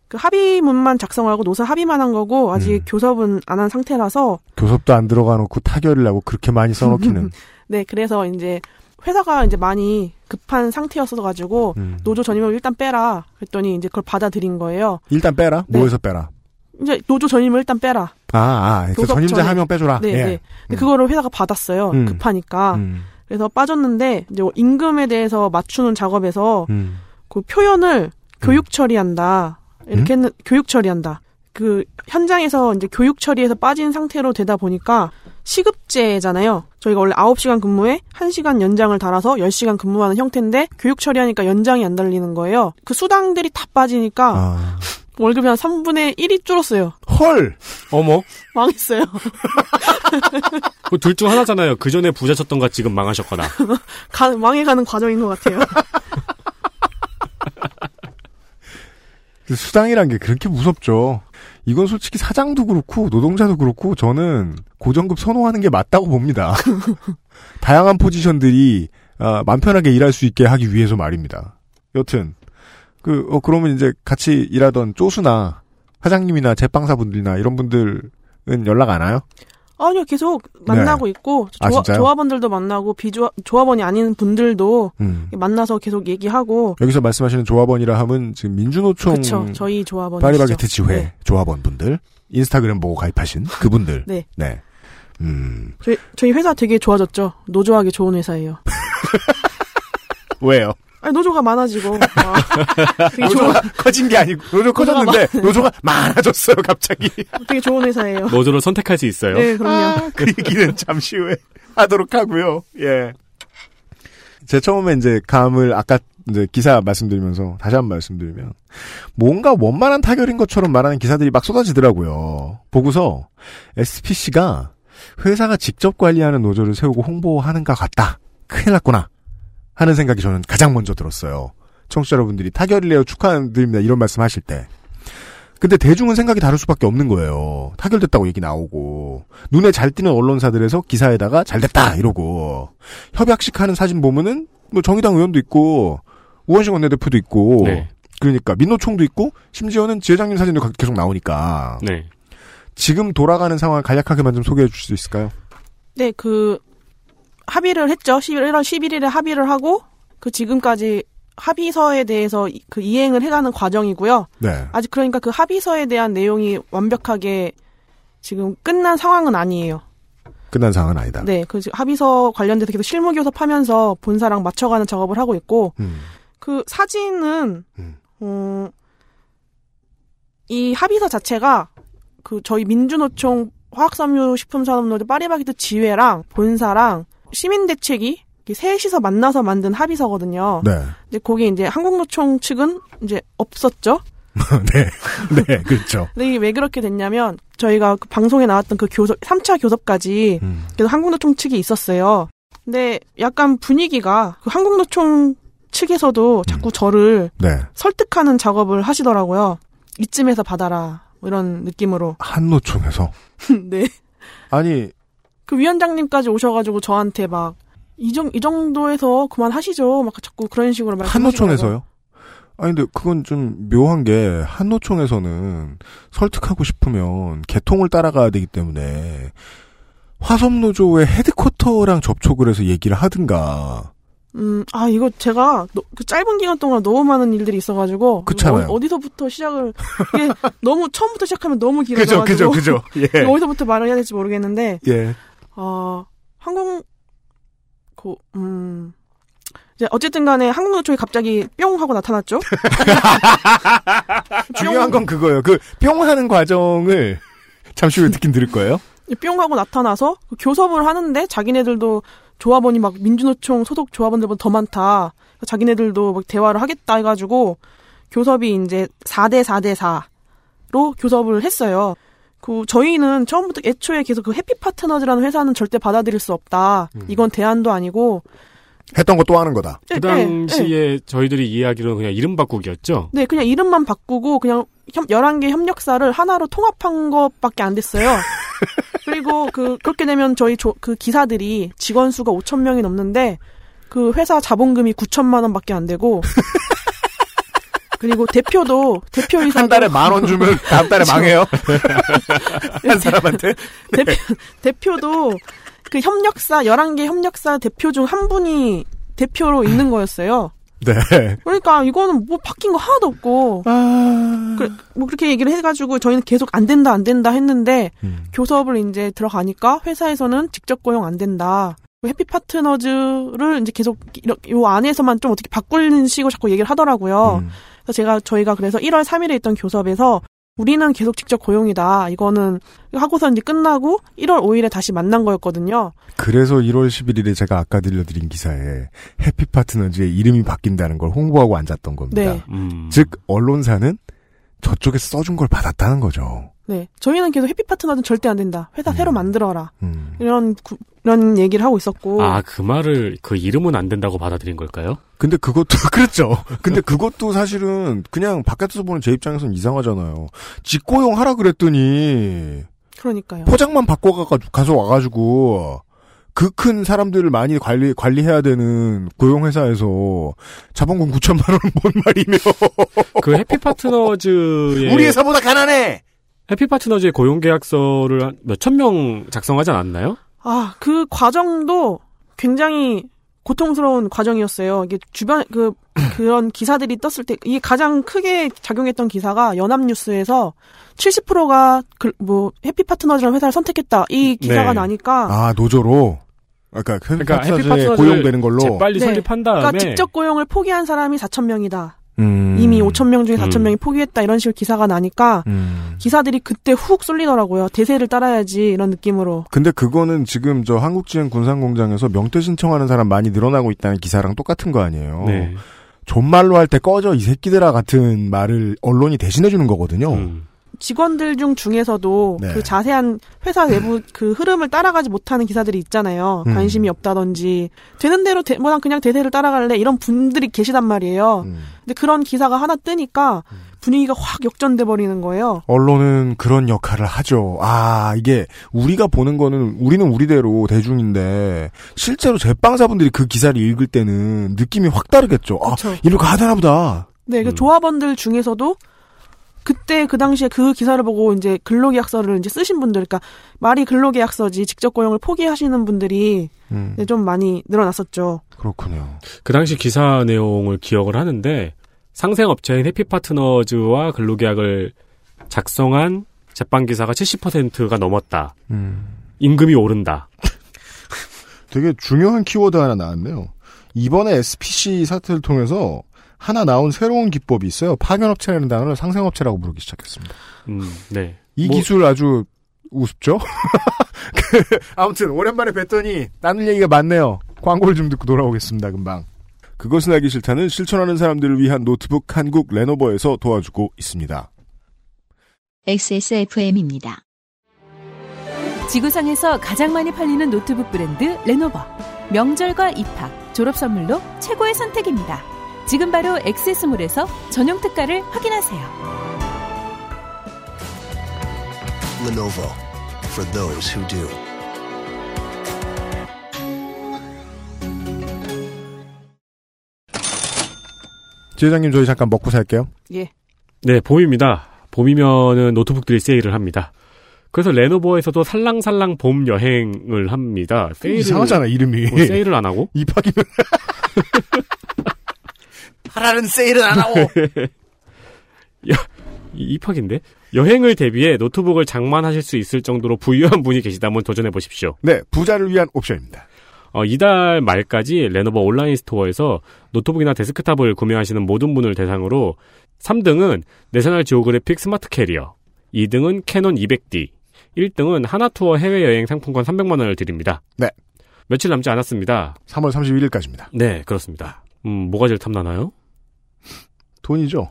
그 합의문만 작성하고 노사 합의만 한 거고 아직 음. 교섭은 안 한 상태라서 교섭도 안 들어가 놓고 타결을 하고 그렇게 많이 써놓기는. 네 그래서 이제 회사가 이제 많이 급한 상태였어 가지고 음. 노조 전임을 일단 빼라 그랬더니 이제 그걸 받아들인 거예요. 일단 빼라? 네. 뭐에서 빼라? 이제 노조 전임을 일단 빼라. 아, 아, 그래서 교섭 전임자. 한 명 빼줘라. 네, 예. 네. 근데 그거를 회사가 받았어요. 음. 급하니까. 음. 그래서 빠졌는데 이제 뭐 임금에 대해서 맞추는 작업에서 음. 그 표현을 교육 처리한다. 이렇게 했는 교육 처리한다. 그 현장에서 이제 교육 처리에서 빠진 상태로 되다 보니까 시급제잖아요. 저희가 원래 9시간 근무에 1시간 연장을 달아서 10시간 근무하는 형태인데 교육 처리하니까 연장이 안 달리는 거예요. 그 수당들이 다 빠지니까 아. 월급이 한 3분의 1이 줄었어요. 헐! 어머. 망했어요. 그둘중 하나잖아요. 그 전에 부자 쳤던가 지금 망하셨거나. 가, 망해가는 과정인 것 같아요. 그 수당이란 게 그렇게 무섭죠. 이건 솔직히 사장도 그렇고 노동자도 그렇고 저는 고정급 선호하는 게 맞다고 봅니다. 다양한 포지션들이 아, 맘 편하게 일할 수 있게 하기 위해서 말입니다. 여튼 그 어, 그러면 이제 같이 일하던 쪼수나 사장님이나 제빵사분들이나 이런 분들은 연락 안 와요? 아니요, 계속 만나고 있고 아, 조합, 진짜요? 조합원들도 만나고 비조 조합원이 아닌 분들도 음. 만나서 계속 얘기하고 여기서 말씀하시는 조합원이라 하면 지금 민주노총 그렇죠. 저희 조합원 파리바게트 지회 네. 조합원 분들 인스타그램 보고 가입하신 그분들 네. 네. 음. 저희, 저희 회사 되게 좋아졌죠. 노조하기 좋은 회사예요. 왜요? 아니, 노조가 많아지고 막 되게 좋은 노조가 커진 게 아니고 노조 노조가 커졌는데 노조가 많아졌어요 갑자기. 되게 좋은 회사예요. 노조를 선택할 수 있어요. 네, 그럼요. 아, 그 얘기는 잠시 후에 하도록 하고요. 예. 제 처음에 이제 감을 아까 이제 기사 말씀드리면서 다시 한 번 말씀드리면 뭔가 원만한 타결인 것처럼 말하는 기사들이 막 쏟아지더라고요. 보고서 SPC가 회사가 직접 관리하는 노조를 세우고 홍보하는가 같다. 큰일 났구나. 하는 생각이 저는 가장 먼저 들었어요. 청취자 여러분들이 타결을 내어 축하드립니다. 이런 말씀 하실 때. 근데 대중은 생각이 다를 수밖에 없는 거예요. 타결됐다고 얘기 나오고 눈에 잘 띄는 언론사들에서 기사에다가 잘 됐다 이러고 협약식 하는 사진 보면은 뭐 정의당 의원도 있고 우원식 원내대표도 있고 네. 그러니까 민노총도 있고 심지어는 지회장님 사진도 가- 계속 나오니까 네. 지금 돌아가는 상황을 간략하게만 좀 소개해 주실 수 있을까요? 네, 그 합의를 했죠. 11월 11일에 합의를 하고 그 지금까지 합의서에 대해서 이- 그 이행을 해가는 과정이고요. 네. 아직 그러니까 그 합의서에 대한 내용이 완벽하게 지금 끝난 상황은 아니에요. 끝난 상황은 아니다. 네, 그 합의서 관련돼서 계속 실무 교섭하면서 본사랑 맞춰가는 작업을 하고 있고 음. 그 사진은 음. 어, 이 합의서 자체가 그 저희 민주노총 화학섬유식품산업노조 파리바게트 지회랑 본사랑 시민대책이 셋이서 만나서 만든 합의서거든요. 네. 근데 거기 이제 한국노총 측은 이제 없었죠. 네. 네, 그렇죠. 근데 이게 왜 그렇게 됐냐면 저희가 그 방송에 나왔던 그 교섭 3차 교섭까지 음. 그래서 한국노총 측이 있었어요. 근데 약간 분위기가 그 한국노총 측에서도 자꾸 저를 네. 설득하는 작업을 하시더라고요. 이쯤에서 받아라. 뭐 이런 느낌으로. 한노총에서 네. 아니 그 위원장님까지 오셔가지고 저한테 막, 이, 정, 이 정도에서 그만하시죠. 막 자꾸 그런 식으로 말씀하시더라고요. 한노총에서요? 아니 근데 그건 좀 묘한 게 한노총에서는 설득하고 싶으면 개통을 따라가야 되기 때문에 화섬노조의 헤드쿼터랑 접촉을 해서 얘기를 하든가 음, 아, 이거 제가 너- 그 짧은 기간 동안 너무 많은 일들이 있어가지고. 그렇잖아요. 어, 디서부터 시작을, 이게 너무 처음부터 시작하면 너무 그죠 길어져가지고. 그죠 그죠 예. 어디서부터 말을 해야 될지 모르겠는데, 예. 어, 한국, 그, 음, 이제 어쨌든 간에 한국 노총이 갑자기 뿅 하고 나타났죠? 중요한 건 그거예요. 그 뿅 하는 과정을 잠시 후에 듣긴 들을 거예요. 뿅 하고 나타나서 그 교섭을 하는데 자기네들도 조합원이 막 민주노총 소속 조합원들보다 더 많다. 자기네들도 막 대화를 하겠다 해가지고 교섭이 이제 4대 4대 4로 교섭을 했어요. 그 저희는 처음부터 애초에 계속 그 해피 파트너즈라는 회사는 절대 받아들일 수 없다. 이건 대안도 아니고 했던 거 또 하는 거다. 네, 그 네, 당시에 저희들이 이해하기로는 그냥 이름 바꾸기였죠. 네, 그냥 이름만 바꾸고 그냥 협, 11개 협력사를 하나로 통합한 것밖에 안 됐어요. 그리고 그 그렇게 되면 저희 조, 그 기사들이 직원 수가 5천 명이 넘는데 그 회사 자본금이 9천만 원밖에 안 되고 그리고 대표도 대표이사도 한 달에 만 원 주면 다음 달에 망해요. 한 사람한테. 대표, 대표도 그 협력사 11개 협력사 대표 중 한 분이 대표로 있는 거였어요. 네. 그러니까 이거는 뭐 바뀐 거 하나도 없고 아... 그래, 뭐 그렇게 얘기를 해가지고 저희는 계속 안 된다 안 된다 했는데 음. 교섭을 이제 들어가니까 회사에서는 직접 고용 안 된다. 해피 파트너즈를 이제 계속 요 안에서만 좀 어떻게 바꾸는 식으로 자꾸 얘기를 하더라고요. 음. 그래서 제가 저희가 그래서 1월 3일에 있던 교섭에서 우리는 계속 직접 고용이다. 이거는 하고서 이제 끝나고 1월 5일에 다시 만난 거였거든요. 그래서 1월 11일에 제가 아까 들려드린 기사에 해피 파트너즈의 이름이 바뀐다는 걸 홍보하고 앉았던 겁니다. 네. 음. 즉 언론사는 저쪽에서 써준 걸 받았다는 거죠. 네. 저희는 계속 해피 파트너는 절대 안 된다. 회사 새로 음. 만들어라. 이런 구- 이런 얘기를 하고 있었고. 아, 그 말을, 그 이름은 안 된다고 받아들인 걸까요? 근데 그것도 그렇죠. 근데 그것도 사실은 그냥 바깥에서 보는 제 입장에서는 이상하잖아요. 직고용 하라 그랬더니 그러니까요. 포장만 바꿔가 가서 와 가지고 그 큰 사람들을 많이 관리 관리해야 되는 고용 회사에서 자본금 9천만 원뭔 말이며 그 해피 파트너즈의. 우리 회사보다 가난해. 해피 파트너즈의 고용계약서를 한 몇천 명 작성하지 않았나요? 아, 그 과정도 굉장히 고통스러운 과정이었어요. 이게 주변 그 그런 기사들이 떴을 때 이게 가장 크게 작용했던 기사가 연합뉴스에서 70%가 그, 뭐 해피 파트너즈라는 회사를 선택했다. 이 기사가 네. 나니까 아 노조로 그러니까, 그러니까 해피 파트너즈를 고용되는 걸로 재빨리 네. 설립한 다음에. 그러니까 직접 고용을 포기한 사람이 4천 명이다. 음. 이미 5천 명 중에 4천 음. 명이 포기했다 이런 식으로 기사가 나니까 음. 기사들이 그때 훅 쏠리더라고요. 대세를 따라야지 이런 느낌으로. 근데 그거는 지금 저 한국지행 군산공장에서 명퇴 신청하는 사람 많이 늘어나고 있다는 기사랑 똑같은 거 아니에요. 네. 존말로 할 때 꺼져 이 새끼들아 같은 말을 언론이 대신해 주는 거거든요. 음. 직원들 중 중에서도 네. 그 자세한 회사 내부 그 흐름을 따라가지 못하는 기사들이 있잖아요. 음. 관심이 없다든지 되는 대로 대, 뭐난 그냥 대세를 따라갈래 이런 분들이 계시단 말이에요. 음. 근데 그런 기사가 하나 뜨니까 분위기가 확 역전돼 버리는 거예요. 언론은 그런 역할을 하죠. 아, 이게 우리가 보는 거는 우리는 우리대로 대중인데 실제로 제빵사분들이 그 기사를 읽을 때는 느낌이 확 다르겠죠. 아, 그쵸. 이리로 가다나 보다. 네, 그 음. 조합원들 중에서도 그때 그 당시에 그 기사를 보고 이제 근로계약서를 이제 쓰신 분들, 그러니까 말이 근로계약서지 직접 고용을 포기하시는 분들이 음, 네, 좀 많이 늘어났었죠. 그렇군요. 그 당시 기사 내용을 기억을 하는데 상생업체인 해피파트너즈와 근로계약을 작성한 제빵 기사가 70%가 넘었다. 음, 임금이 오른다. 되게 중요한 키워드 하나 나왔네요. 이번에 SPC 사태를 통해서 하나 나온 새로운 기법이 있어요. 파견업체라는 단어를 상생업체라고 부르기 시작했습니다. 음, 네. 이 뭐- 기술 아주 우습죠? 그, 아무튼 오랜만에 뵀더니 나눌 얘기가 많네요. 광고를 좀 듣고 돌아오겠습니다. 금방. 그것은 알기 싫다는 실천하는 사람들을 위한 노트북 한국 레노버에서 도와주고 있습니다. XSFM입니다. 지구상에서 가장 많이 팔리는 노트북 브랜드 레노버. 명절과 입학, 졸업 선물로 최고의 선택입니다. 지금 바로 엑세스몰에서 전용 특가를 확인하세요. Lenovo for those who do. 지회장님 저희 잠깐 먹고 살게요. 예. 네, 봄입니다. 봄이면은 노트북들이 세일을 합니다. 그래서 레노버에서도 살랑살랑 봄 여행을 합니다. 세일을 이상하잖아 이름이. 뭐 세일을 안 하고? 입학이면 하라는 세일은 안 하고. 이- 입학인데 여행을 대비해 노트북을 장만하실 수 있을 정도로 부유한 분이 계시다면 도전해 보십시오. 네, 부자를 위한 옵션입니다. 어, 이달 말까지 레노버 온라인 스토어에서 노트북이나 데스크탑을 구매하시는 모든 분을 대상으로 3등은 내셔널 지오그래픽 스마트 캐리어, 2등은 캐논 200D, 1등은 하나투어 해외여행 상품권 300만 원을 드립니다. 네. 며칠 남지 않았습니다. 3월 31일까지입니다. 네, 그렇습니다. 음, 뭐가 제일 탐나나요? 돈이죠.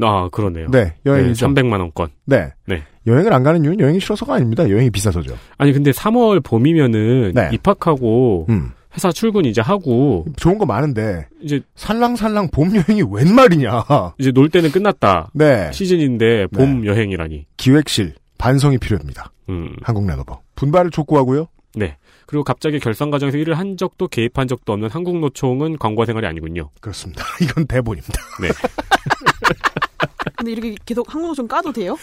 아, 그러네요. 네, 여행이죠. 300만 원권. 네. 네. 여행을 안 가는 이유는 여행이 싫어서가 아닙니다. 여행이 비싸서죠. 아니 근데 3월 봄이면은 네. 입학하고 음. 회사 출근 이제 하고 좋은 거 많은데 이제 살랑살랑 봄 여행이 웬 말이냐. 이제 놀 때는 끝났다. 네. 시즌인데 봄 여행이라니. 기획실 반성이 필요합니다. 음. 한국 레노버. 분발을 촉구하고요. 네. 그리고 갑자기 결산 과정에서 일을 한 적도 개입한 적도 없는 한국노총은 광고 생활이 아니군요. 그렇습니다. 이건 대본입니다. 네. 근데 이렇게 계속 한국어 좀 까도 돼요?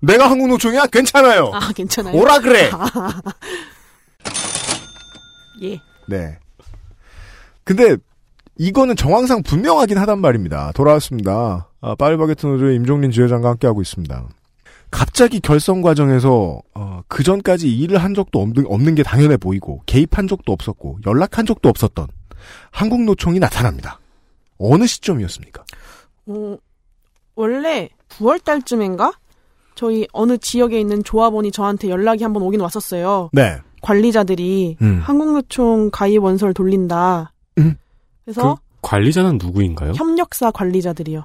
내가 한국노총이야? 괜찮아요. 아, 괜찮아요. 오라 그래. 예. 네. 근데 이거는 정황상 분명하긴 하단 말입니다. 돌아왔습니다. 아, 파리바게트 노조의 임종린 지회장과 함께하고 있습니다. 갑자기 결성 과정에서 어, 그 전까지 일을 한 적도 없는, 없는 게 당연해 보이고 개입한 적도 없었고 연락한 적도 없었던 한국노총이 나타납니다. 어느 시점이었습니까? 어, 원래 9월 달쯤인가? 저희 어느 지역에 있는 조합원이 저한테 연락이 한번 오긴 왔었어요. 네. 관리자들이 음. 한국노총 가입 원서를 돌린다. 음. 그래서 관리자는 누구인가요? 협력사 관리자들이요.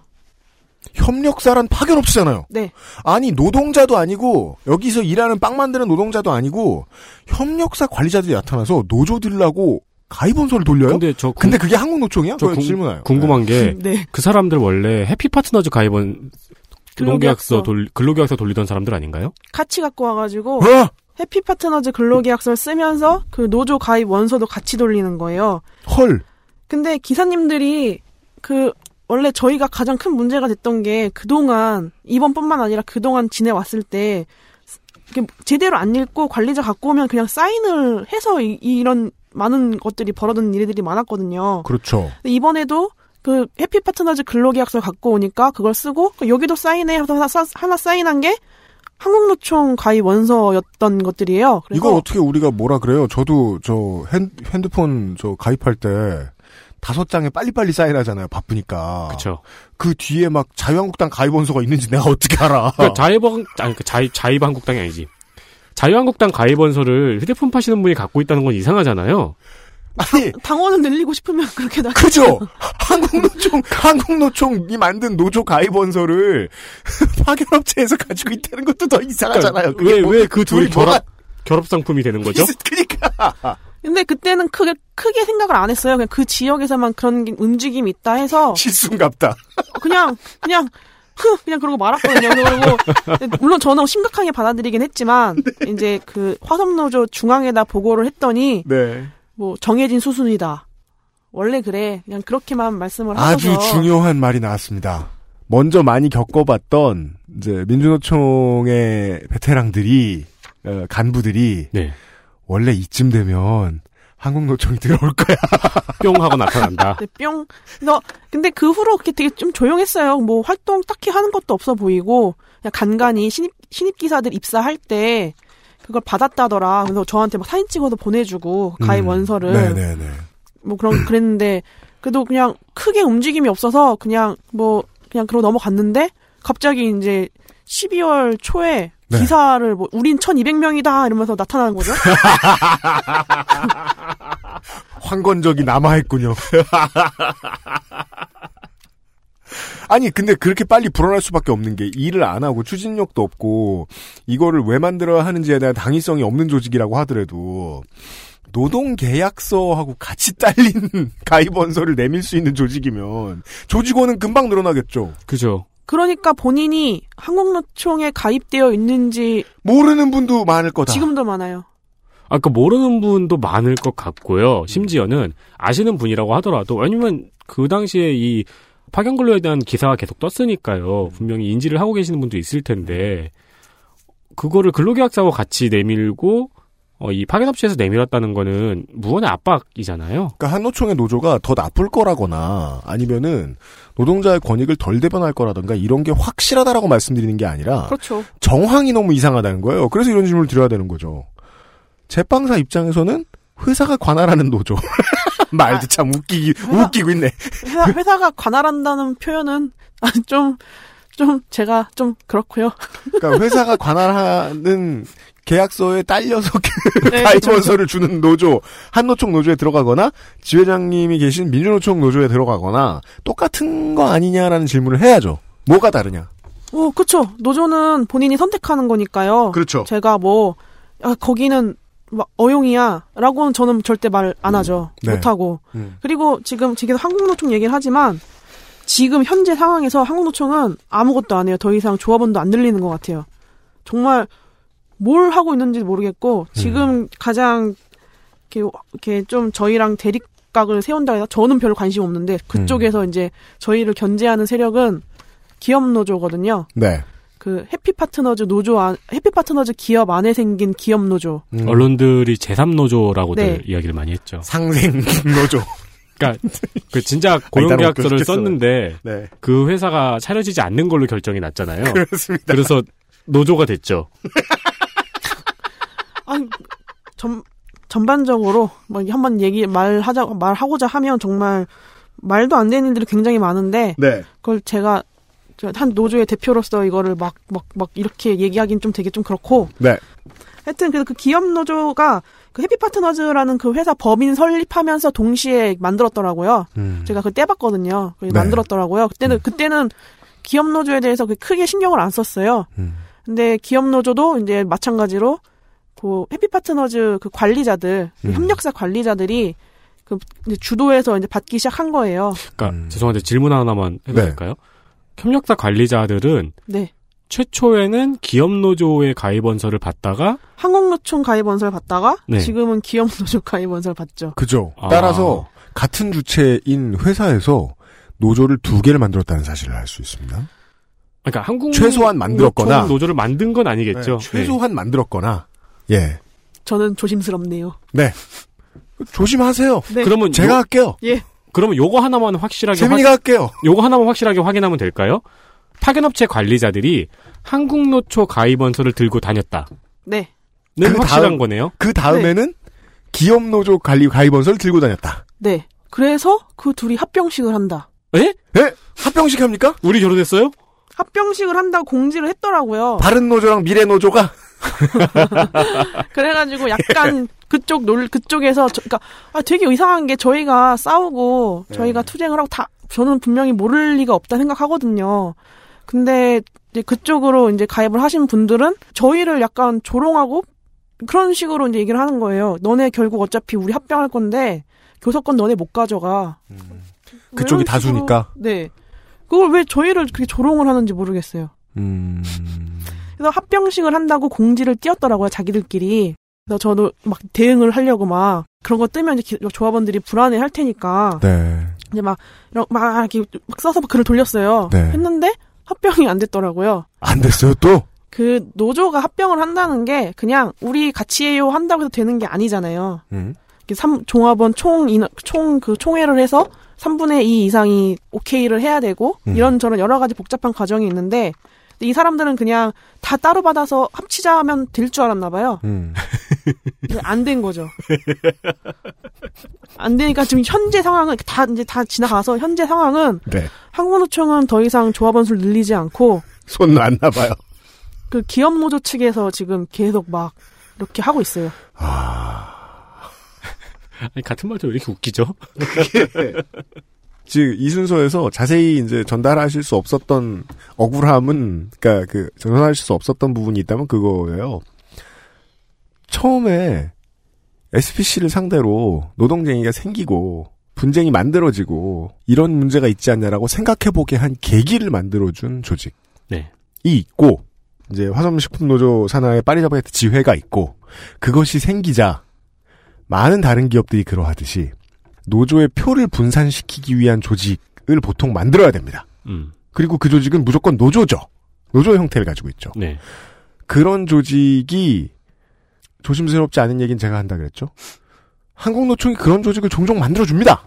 협력사란 파견 업체잖아요. 네. 아니 노동자도 아니고 여기서 일하는 빵 만드는 노동자도 아니고 협력사 관리자들이 나타나서 노조 들라고 가입원서를 돌려요? 근데 저 궁- 근데 그게 한국 노총이야? 저 그거 궁- 질문해요. 궁금한 게그 네. 사람들 원래 해피 파트너즈 가입원 근로계약서. 근로계약서 돌 근로계약서 돌리던 사람들 아닌가요? 같이 갖고 와가지고 어? 해피 파트너즈 근로계약서를 쓰면서 그 노조 가입 원서도 같이 돌리는 거예요. 헐. 근데 기사님들이 그 원래 저희가 가장 큰 문제가 됐던 게 그동안 이번뿐만 아니라 그동안 지내왔을 때 제대로 안 읽고 관리자 갖고 오면 그냥 사인을 해서 이, 이런 많은 것들이 벌어지는 일들이 많았거든요. 그렇죠. 이번에도 그 해피 파트너즈 근로계약서 갖고 오니까 그걸 쓰고 그 여기도 사인해 하나, 하나, 사인한 게 한국노총 가입 원서였던 것들이에요. 그래서 이거 어떻게 우리가 뭐라 그래요? 저도 저 핸, 핸드폰 저 가입할 때 다섯 장에 빨리빨리 사인하잖아요. 바쁘니까. 그렇죠. 그 뒤에 막 자유한국당 가입원서가 있는지 내가 어떻게 알아? 그러니까 자유방 아니 그 자유 자유한국당이 아니지. 자유한국당 가입원서를 휴대폰 파시는 분이 갖고 있다는 건 이상하잖아요. 아니 당원을 늘리고 싶으면 그렇게 나. 그죠? 한국노총, 한국노총이 만든 노조 가입원서를 파견업체에서 가지고 있다는 것도 더 이상하잖아요. 그게 왜 뭐- 왜그 둘이 뭐가- 결합 결합 상품이 되는 거죠? 그니까. 근데 그때는 크게 크게 생각을 안 했어요. 그냥 그 지역에서만 그런 게- 움직임이 있다 해서 실수인갑다. 그냥 그냥 흐 그냥 그러고 말았거든요. 그리고 물론 저는 심각하게 받아들이긴 했지만 이제 그 화성노조 중앙에다 보고를 했더니 네. 뭐 정해진 수순이다. 원래 그래. 그냥 그렇게만 말씀을 아주 하셔서 중요한 말이 나왔습니다. 먼저 많이 겪어봤던 이제 민주노총의 베테랑들이 어, 간부들이 네. 원래 이쯤 되면 한국노총이 들어올 거야. 뿅 하고 나타난다. 네, 뿅. 그래서 근데 그 후로 그렇게 되게 좀 조용했어요. 뭐 활동 딱히 하는 것도 없어 보이고 그냥 간간히 신입 신입 기사들 입사할 때 그걸 받았다더라. 그래서 저한테 막 사진 찍어서 보내주고 가입 음. 원서를 네네네. 뭐 그런 그랬는데 그래도 그냥 크게 움직임이 없어서 그냥 뭐 그냥 그러고 넘어갔는데 갑자기 이제 12월 초에 네. 기사를 뭐 우린 1200명이다 이러면서 나타나는 거죠. 황건적이 남아 있군요. 아니 근데 그렇게 빨리 불어날 수밖에 없는 게 일을 안 하고 추진력도 없고 이거를 왜 만들어야 하는지에 대한 당위성이 없는 조직이라고 하더라도 노동계약서하고 같이 딸린 가입원서를 내밀 수 있는 조직이면 조직원은 금방 늘어나겠죠. 그죠. 그러니까 본인이 한국노총에 가입되어 있는지 모르는 분도 많을 거다. 지금도 많아요. 아까 모르는 분도 많을 것 같고요. 심지어는 아시는 분이라고 하더라도 왜냐면 그 당시에 이 파견 근로에 대한 기사가 계속 떴으니까요. 분명히 인지를 하고 계시는 분도 있을 텐데 그거를 근로계약서하고 같이 내밀고 어, 이 파견업체에서 내밀었다는 거는 무언의 압박이잖아요. 그러니까 한노총의 노조가 더 나쁠 거라거나 아니면은 노동자의 권익을 덜 대변할 거라든가 이런 게 확실하다라고 말씀드리는 게 아니라 그렇죠. 정황이 너무 이상하다는 거예요. 그래서 이런 질문을 드려야 되는 거죠. 제빵사 입장에서는 회사가 관할하는 노조. 말도 참 웃기기, 웃기고 있네. 회사, 회사가 관할한다는 표현은 아, 좀, 좀 제가 좀 그렇고요. 그러니까 회사가 관할하는 계약서에 딸려서 그 네, 가입원서를 주는 노조, 한노총 노조에 들어가거나 지회장님이 계신 민주노총 노조에 들어가거나 똑같은 거 아니냐라는 질문을 해야죠. 뭐가 다르냐? 어, 그쵸. 노조는 본인이 선택하는 거니까요. 그렇죠. 제가 뭐, 아, 거기는 막 어용이야. 라고는 저는 절대 말 안 하죠. 네. 못 하고. 음. 그리고 지금, 지금 한국노총 얘기를 하지만, 지금 현재 상황에서 한국노총은 아무것도 안 해요. 더 이상 조합원도 안 늘리는 것 같아요. 정말 뭘 하고 있는지 모르겠고, 지금 가장, 이렇게, 이렇게 좀 저희랑 대립각을 세운다 해서 저는 별로 관심 없는데, 그쪽에서 이제 저희를 견제하는 세력은 기업 노조거든요. 네. 그 해피 파트너즈 노조 안 해피 파트너즈 기업 안에 생긴 기업 노조. 언론들이 제3 노조라고들 네. 이야기를 많이 했죠. 상생 노조. 그러니까 그 진짜 고용계약서를. 썼는데 네. 그 회사가 차려지지 않는 걸로 결정이 났잖아요. 그렇습니다. 그래서 노조가 됐죠. 아니 전 전반적으로 뭐 한번 얘기 말하자 말하고자 하면 정말 말도 안 되는 일들이 굉장히 많은데 네. 그걸 제가 저한 노조의 대표로서 이거를 막 막 막 이렇게 얘기하기는 좀 되게 좀 그렇고 네. 하여튼 그래서 그 기업 노조가 그 해피 파트너즈라는 그 회사 법인 설립하면서 동시에 만들었더라고요. 음. 제가 그때 봤거든요. 네. 만들었더라고요. 그때는 그때는 기업 노조에 대해서 그 크게 신경을 안 썼어요. 음. 근데 기업 노조도 이제 마찬가지로 그 해피 파트너즈 그 관리자들 그 음. 협력사 관리자들이 그 이제 주도해서 이제 받기 시작한 거예요. 그러니까 죄송한데 질문 하나만 해도 네. 될까요? 협력사 관리자들은 네. 최초에는 기업 노조의 가입 원서를 받다가 한국노총 가입 원서를 받다가 네. 지금은 기업 노조 가입 원서를 받죠. 그죠. 아. 따라서 같은 주체인 회사에서 노조를 두 개를 만들었다는 사실을 알 수 있습니다. 그러니까 한국 최소한 만들었거나. 노총 노조를 만든 건 아니겠죠. 네, 최소한 만들었거나 예. 저는 조심스럽네요. 네. 조심하세요. 네. 그러면 제가 요- 할게요. 예. 그러면 요거 하나만 확실하게 세민이가 할게요. 요거 하나만 확실하게 확인하면 될까요? 파견업체 관리자들이 한국노초 가입 원서를 들고 다녔다는 네. 그 확실한 다음- 거네요. 그 다음에는 기업 노조 관리 가입원서를 들고 다녔다. 네. 그래서 그 둘이 합병식을 한다. 에? 예? 합병식 합니까? 우리 결혼했어요? 합병식을 한다고 공지를 했더라고요. 바른 노조랑 미래 노조가 그래가지고 약간 그쪽 놀 그쪽에서 저, 그러니까 아 되게 이상한 게 저희가 싸우고 저희가 투쟁을 하고 다 저는 분명히 모를 리가 없다 생각하거든요. 근데 이제 그쪽으로 이제 가입을 하신 분들은 저희를 약간 조롱하고 그런 식으로 이제 얘기를 하는 거예요. 너네 결국 어차피 우리 합병할 건데 교섭권 너네 못 가져가. 그쪽이 이런 식으로- 다수니까. 네. 그걸 왜 저희를 그렇게 조롱을 하는지 모르겠어요. 음. 그래서 합병식을 한다고 공지를 띄웠더라고요, 자기들끼리. 그래서 저도 막 대응을 하려고 막 그런 거 뜨면 이제 기- 조합원들이 불안해 할 테니까 네. 이제 막, 이런- 막 이렇게 막 써서 글을 돌렸어요. 네. 했는데 합병이 안 됐더라고요. 안 됐어요 또. 그 노조가 합병을 한다는 게 그냥 우리 같이 해요 한다고 해서 되는 게 아니잖아요. 음. 삼, 종합원 총 인원, 총그 총회를 해서 3분의 2 이상이 오케이를 해야 되고 음. 이런저런 여러 가지 복잡한 과정이 있는데 이 사람들은 그냥 다 따로 받아서 합치자 하면 될 줄 알았나 봐요. 음. 안 된 거죠. 안 되니까 지금 현재 상황은 다 이제 다 지나가서 현재 상황은 네. 한국노총은 더 이상 조합원 수를 늘리지 않고 손 놨나 봐요. 그 기업 노조 측에서 지금 계속 막 이렇게 하고 있어요. 아니, 같은 말도 왜 이렇게 웃기죠? 즉, 이 순서에서 자세히 이제 전달하실 수 없었던 억울함은, 그니까 그, 전달하실 수 없었던 부분이 있다면 그거예요. 처음에 SPC를 상대로 노동쟁이가 생기고, 분쟁이 만들어지고, 이런 문제가 있지 않냐라고 생각해보게 한 계기를 만들어준 조직이 네. 있고, 이제 화성식품노조 산하의 파리자바게트 지회가 있고, 그것이 생기자, 많은 다른 기업들이 그러하듯이, 노조의 표를 분산시키기 위한 조직을 보통 만들어야 됩니다. 음. 그리고 그 조직은 무조건 노조죠. 노조 형태를 가지고 있죠. 네. 그런 조직이 조심스럽지 않은 얘기는 제가 한다 그랬죠. 한국노총이 그런 조직을 종종 만들어줍니다.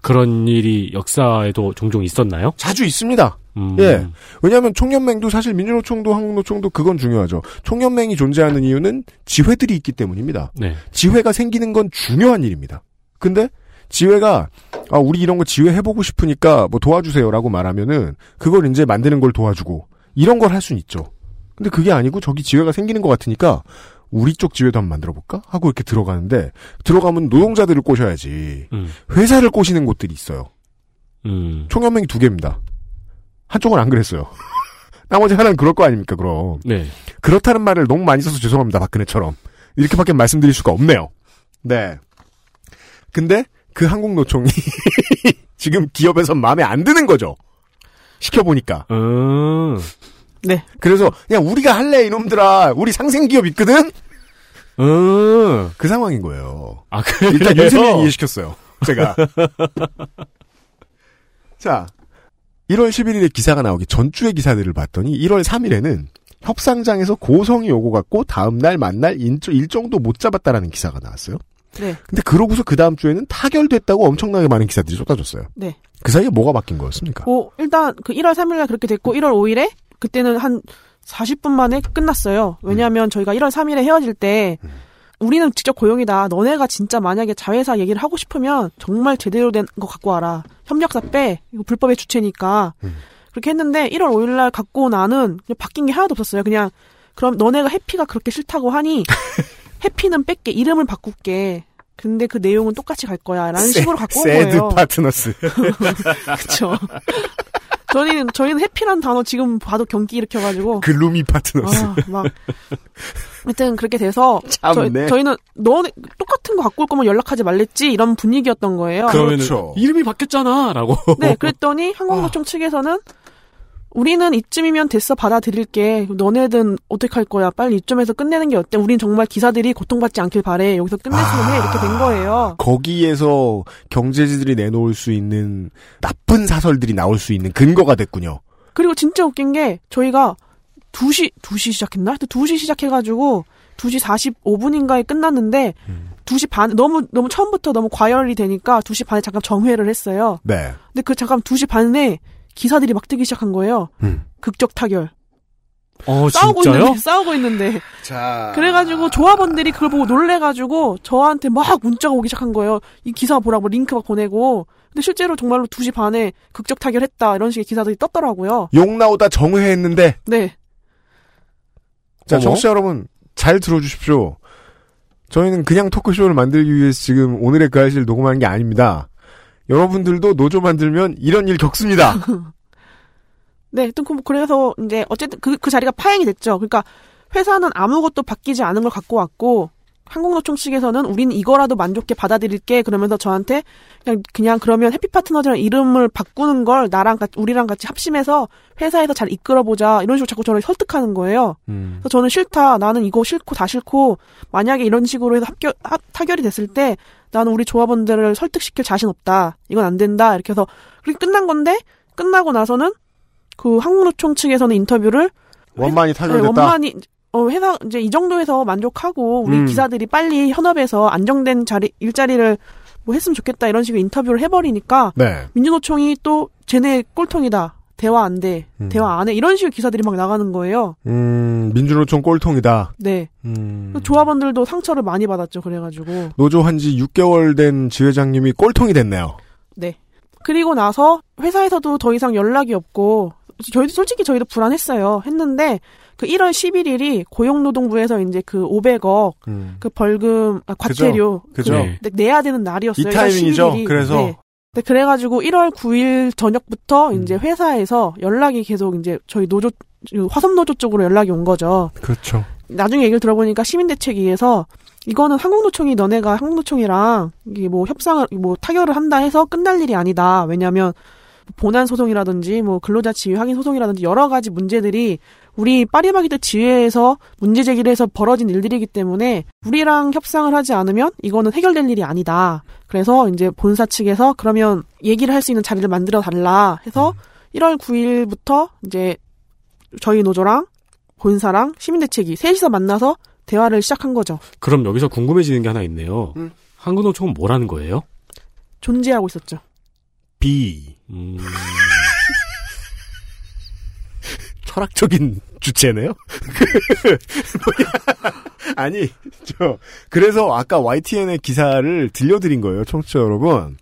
그런 일이 역사에도 종종 있었나요? 자주 있습니다. 음. 예. 왜냐하면 총연맹도 사실 민주노총도 한국노총도 그건 중요하죠. 총연맹이 존재하는 이유는 지회들이 있기 때문입니다. 네. 지회가 생기는 건 중요한 일입니다. 근데 지회가 아 우리 이런 거 지회 해보고 싶으니까 뭐 도와주세요라고 말하면은 그걸 이제 만드는 걸 도와주고 이런 걸 할 수는 있죠. 근데 그게 아니고 저기 지회가 생기는 것 같으니까 우리 쪽 지회도 한번 만들어 볼까 하고 이렇게 들어가는데 들어가면 노동자들을 꼬셔야지 음. 회사를 꼬시는 곳들이 있어요. 음. 총연맹이 두 개입니다. 한쪽은 안 그랬어요. 나머지 하나는 그럴 거 아닙니까 그럼. 네. 그렇다는 말을 너무 많이 써서 죄송합니다, 박근혜처럼. 이렇게밖에 말씀드릴 수가 없네요. 네. 근데 그 한국노총이 지금 기업에서 마음에 안 드는 거죠. 시켜보니까. 음. 네. 그래서 그냥 우리가 할래 이놈들아. 우리 상생기업 있거든. 음. 그 상황인 거예요. 아, 그래요? 일단 윤세민 이해시켰어요. 제가. 자, 1월 11일에 기사가 나오기 전주의 기사들을 봤더니 1월 3일에는 협상장에서 고성이 오고 갔고 다음날 만날 일정, 일정도 못 잡았다라는 기사가 나왔어요. 네. 근데 그러고서 그 다음 주에는 타결됐다고 엄청나게 많은 기사들이 쏟아졌어요. 네. 그 사이에 뭐가 바뀐 거였습니까? 고 일단 그 1월 3일날 그렇게 됐고 1월 5일에 그때는 한 40분 만에 끝났어요. 왜냐하면 저희가 1월 3일에 헤어질 때 우리는 직접 고용이다. 너네가 진짜 만약에 자회사 얘기를 하고 싶으면 정말 제대로 된 거 갖고 와라. 협력사 빼. 이거 불법의 주체니까. 그렇게 했는데 1월 5일 날 갖고 나는 바뀐 게 하나도 없었어요. 그냥 그럼 너네가 해피가 그렇게 싫다고 하니 해피는 뺄게. 이름을 바꿀게. 근데 그 내용은 똑같이 갈 거야. 라는 식으로 갖고 온 sad 거예요. Partners. 그쵸. 저희는 저희는 happy란 단어 지금 봐도 경기 일으켜가지고 Gloomy Partners. 아, 막 하여튼 그렇게 돼서 참네. 저희, 는 너네 똑같은 거 갖고 올 거면 연락하지 말랬지 이런 분위기였던 거예요. 그러면 그렇죠. 이름이 바뀌었잖아라고. 네, 그랬더니 한국노총 측에서는 우리는 이쯤이면 됐어 받아들일게. 너네든 어떻게 할 거야? 빨리 이쯤에서 끝내는 게 어때? 우린 정말 기사들이 고통받지 않길 바래. 여기서 끝냈으면 해. 이렇게 된 거예요. 거기에서 경제지들이 내놓을 수 있는 나쁜 사설들이 나올 수 있는 근거가 됐군요. 그리고 진짜 웃긴 게 저희가 2시 2시 시작했나? 하여튼 2시 시작해가지고 2시 45분인가에 끝났는데 2시 반 너무 너무 처음부터 너무 과열이 되니까 2시 반에 잠깐 정회를 했어요. 네. 근데 그 잠깐 2시 반에 기사들이 막 뜨기 시작한 거예요. 음. 극적 타결. 어, 싸우고 진짜요? 있는데 싸우고 있는데 자. 그래가지고 조합원들이 그걸 보고 놀래가지고 저한테 막 문자가 오기 시작한 거예요. 이 기사 보라고 링크 막 보내고. 근데 실제로 정말로 2시 반에 극적 타결했다 이런 식의 기사들이 떴더라고요. 욕 나오다 정회했는데 네. 자, 어머? 청취자 여러분, 잘 들어주십시오. 저희는 그냥 토크쇼를 만들기 위해서 지금 오늘의 그 알실 녹음한 게 아닙니다. 여러분들도 노조 만들면 이런 일 겪습니다. 네, 하여튼 그- 그래서 이제 어쨌든 그, 그 자리가 파행이 됐죠. 그러니까 회사는 아무것도 바뀌지 않은 걸 갖고 왔고 항공노총 측에서는 우린 이거라도 만족해 받아들일게 그러면서 저한테 그냥 그냥 그러면 해피 파트너즈랑 이름을 바꾸는 걸 나랑 같이 우리랑 같이 합심해서 회사에서 잘 이끌어 보자 이런 식으로 자꾸 저를 설득하는 거예요. 음. 그래서 저는 싫다. 나는 이거 싫고 다 싫고 만약에 이런 식으로 해서 합격 합, 타결이 됐을 때 나는 우리 조합원들을 설득시킬 자신 없다. 이건 안 된다. 이렇게 해서 그렇게 끝난 건데 끝나고 나서는 그 항공노총 측에서는 인터뷰를 원만히 네, 타결됐다. 원만히 어, 회사 이제 이 정도에서 만족하고 우리 음. 기사들이 빨리 현업에서 안정된 자리 일자리를 뭐 했으면 좋겠다 이런 식으로 인터뷰를 해버리니까 네. 민주노총이 또 쟤네 꼴통이다 대화 안 돼 음. 대화 안 해 이런 식으로 기사들이 막 나가는 거예요. 음, 민주노총 꼴통이다. 네. 음. 조합원들도 상처를 많이 받았죠. 그래가지고 노조 한 지 6개월 된 지회장님이 꼴통이 됐네요. 네. 그리고 나서 회사에서도 더 이상 연락이 없고 저희도 솔직히 저희도 불안했어요. 했는데 그 1월 11일이 고용노동부에서 이제 그 500억 음. 그 벌금 아, 과태료 그죠? 그 네. 내- 내야 되는 날이었어요. 이 타이밍이죠. 11일이. 그래서. 네. 네, 그래가지고 1월 9일 저녁부터 음. 이제 회사에서 연락이 계속 이제 저희 노조 그 화성 노조 쪽으로 연락이 온 거죠. 그렇죠. 나중에 얘기를 들어보니까 시민대책위에서 이거는 한국노총이 너네가 한국노총이랑 이게 뭐 협상을 뭐 타결을 한다 해서 끝날 일이 아니다. 왜냐하면 본안 소송이라든지 뭐 근로자 지위 확인 소송이라든지 여러 가지 문제들이 우리 파리바게뜨 지회에서 문제 제기를 해서 벌어진 일들이기 때문에 우리랑 협상을 하지 않으면 이거는 해결될 일이 아니다. 그래서 이제 본사 측에서 그러면 얘기를 할 수 있는 자리를 만들어 달라 해서 1월 9일부터 이제 저희 노조랑 본사랑 시민대책위 셋이서 만나서 대화를 시작한 거죠. 그럼 여기서 궁금해지는 게 하나 있네요. 음. 한국노총은 뭐라는 거예요? 존재하고 있었죠. B. 음, 철학적인 주체네요? 아니, 저, 그래서 아까 YTN의 기사를 들려드린 거예요, 청취자 여러분.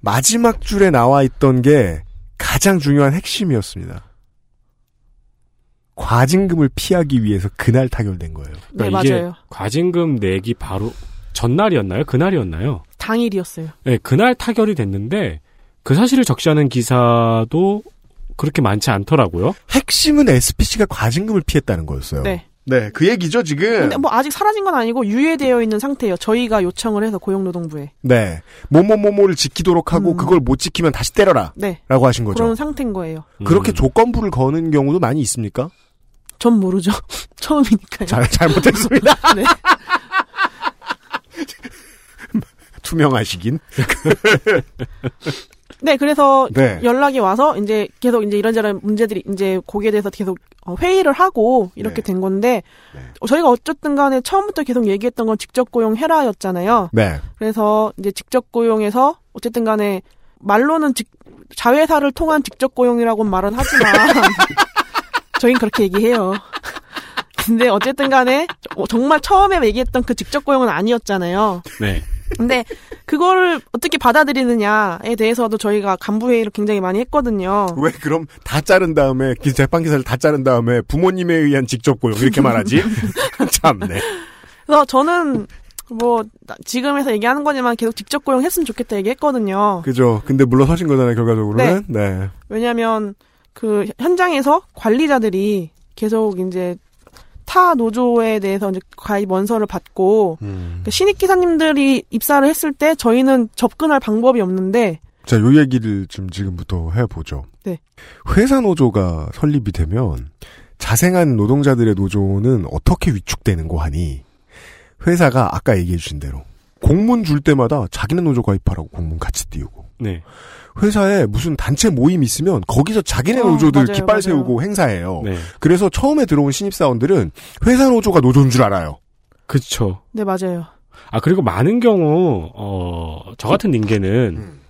마지막 줄에 나와 있던 게 가장 중요한 핵심이었습니다. 과징금을 피하기 위해서 그날 타결된 거예요. 네, 그러니까 이게 맞아요. 과징금 내기 바로 전날이었나요? 그날이었나요? 당일이었어요. 네, 그날 타결이 됐는데 그 사실을 적시하는 기사도 그렇게 많지 않더라고요. 핵심은 SPC가 과징금을 피했다는 거였어요. 네. 네, 그 얘기죠, 지금. 근데 뭐 아직 사라진 건 아니고 유예되어 있는 상태예요. 저희가 요청을 해서 고용노동부에. 네. 뭐뭐뭐뭐를 지키도록 하고 그걸 못 지키면 다시 때려라. 네. 라고 하신 거죠. 그런 상태인 거예요. 그렇게 조건부를 거는 경우도 많이 있습니까? 전 모르죠. 처음이니까요. 잘, 잘못했습니다. 네. 투명하시긴. 네, 그래서 네. 연락이 와서 이제 계속 이제 이런저런 문제들이 이제 거기에 대해서 계속 어, 회의를 하고 이렇게 네. 된 건데 어, 저희가 어쨌든 간에 처음부터 계속 얘기했던 건 직접 고용 해라였잖아요. 네. 그래서 이제 직접 고용에서 어쨌든 간에 말로는 직, 자회사를 통한 직접 고용이라고 말은 하지만 저희는 그렇게 얘기해요. 근데 어쨌든 간에 어, 정말 처음에 얘기했던 그 직접 고용은 아니었잖아요. 네. 근데 그거를 어떻게 받아들이느냐에 대해서도 저희가 간부 회의를 굉장히 많이 했거든요. 왜 그럼 다 자른 다음에 기- 재판 기사를 다 자른 다음에 부모님에 의한 직접 고용 이렇게 말하지? 참네. 그래서 저는 뭐 나- 지금에서 얘기하는 거지만 계속 직접 고용했으면 좋겠다 얘기했거든요. 그죠. 근데 물러서신 거잖아요, 결과적으로는. 네. 왜냐하면 그 현장에서 관리자들이 계속 이제 타 노조에 대해서 이제 가입 원서를 받고 음. 그 신입 기사님들이 입사를 했을 때 저희는 접근할 방법이 없는데 자, 요 얘기를 좀 지금부터 해보죠. 네. 회사 노조가 설립이 되면 자생한 노동자들의 노조는 어떻게 위축되는 거 하니 회사가 아까 얘기해 주신 대로 공문 줄 때마다 자기네 노조 가입하라고 공문 같이 띄우고 네. 회사에 무슨 단체 모임 있으면 거기서 자기네 어, 노조들 맞아요, 깃발 맞아요. 세우고 행사해요. 네. 그래서 처음에 들어온 신입사원들은 회사 노조가 노조인 줄 알아요. 그쵸. 네 맞아요. 아, 그리고 많은 경우, 어, 저 같은 인계는 음.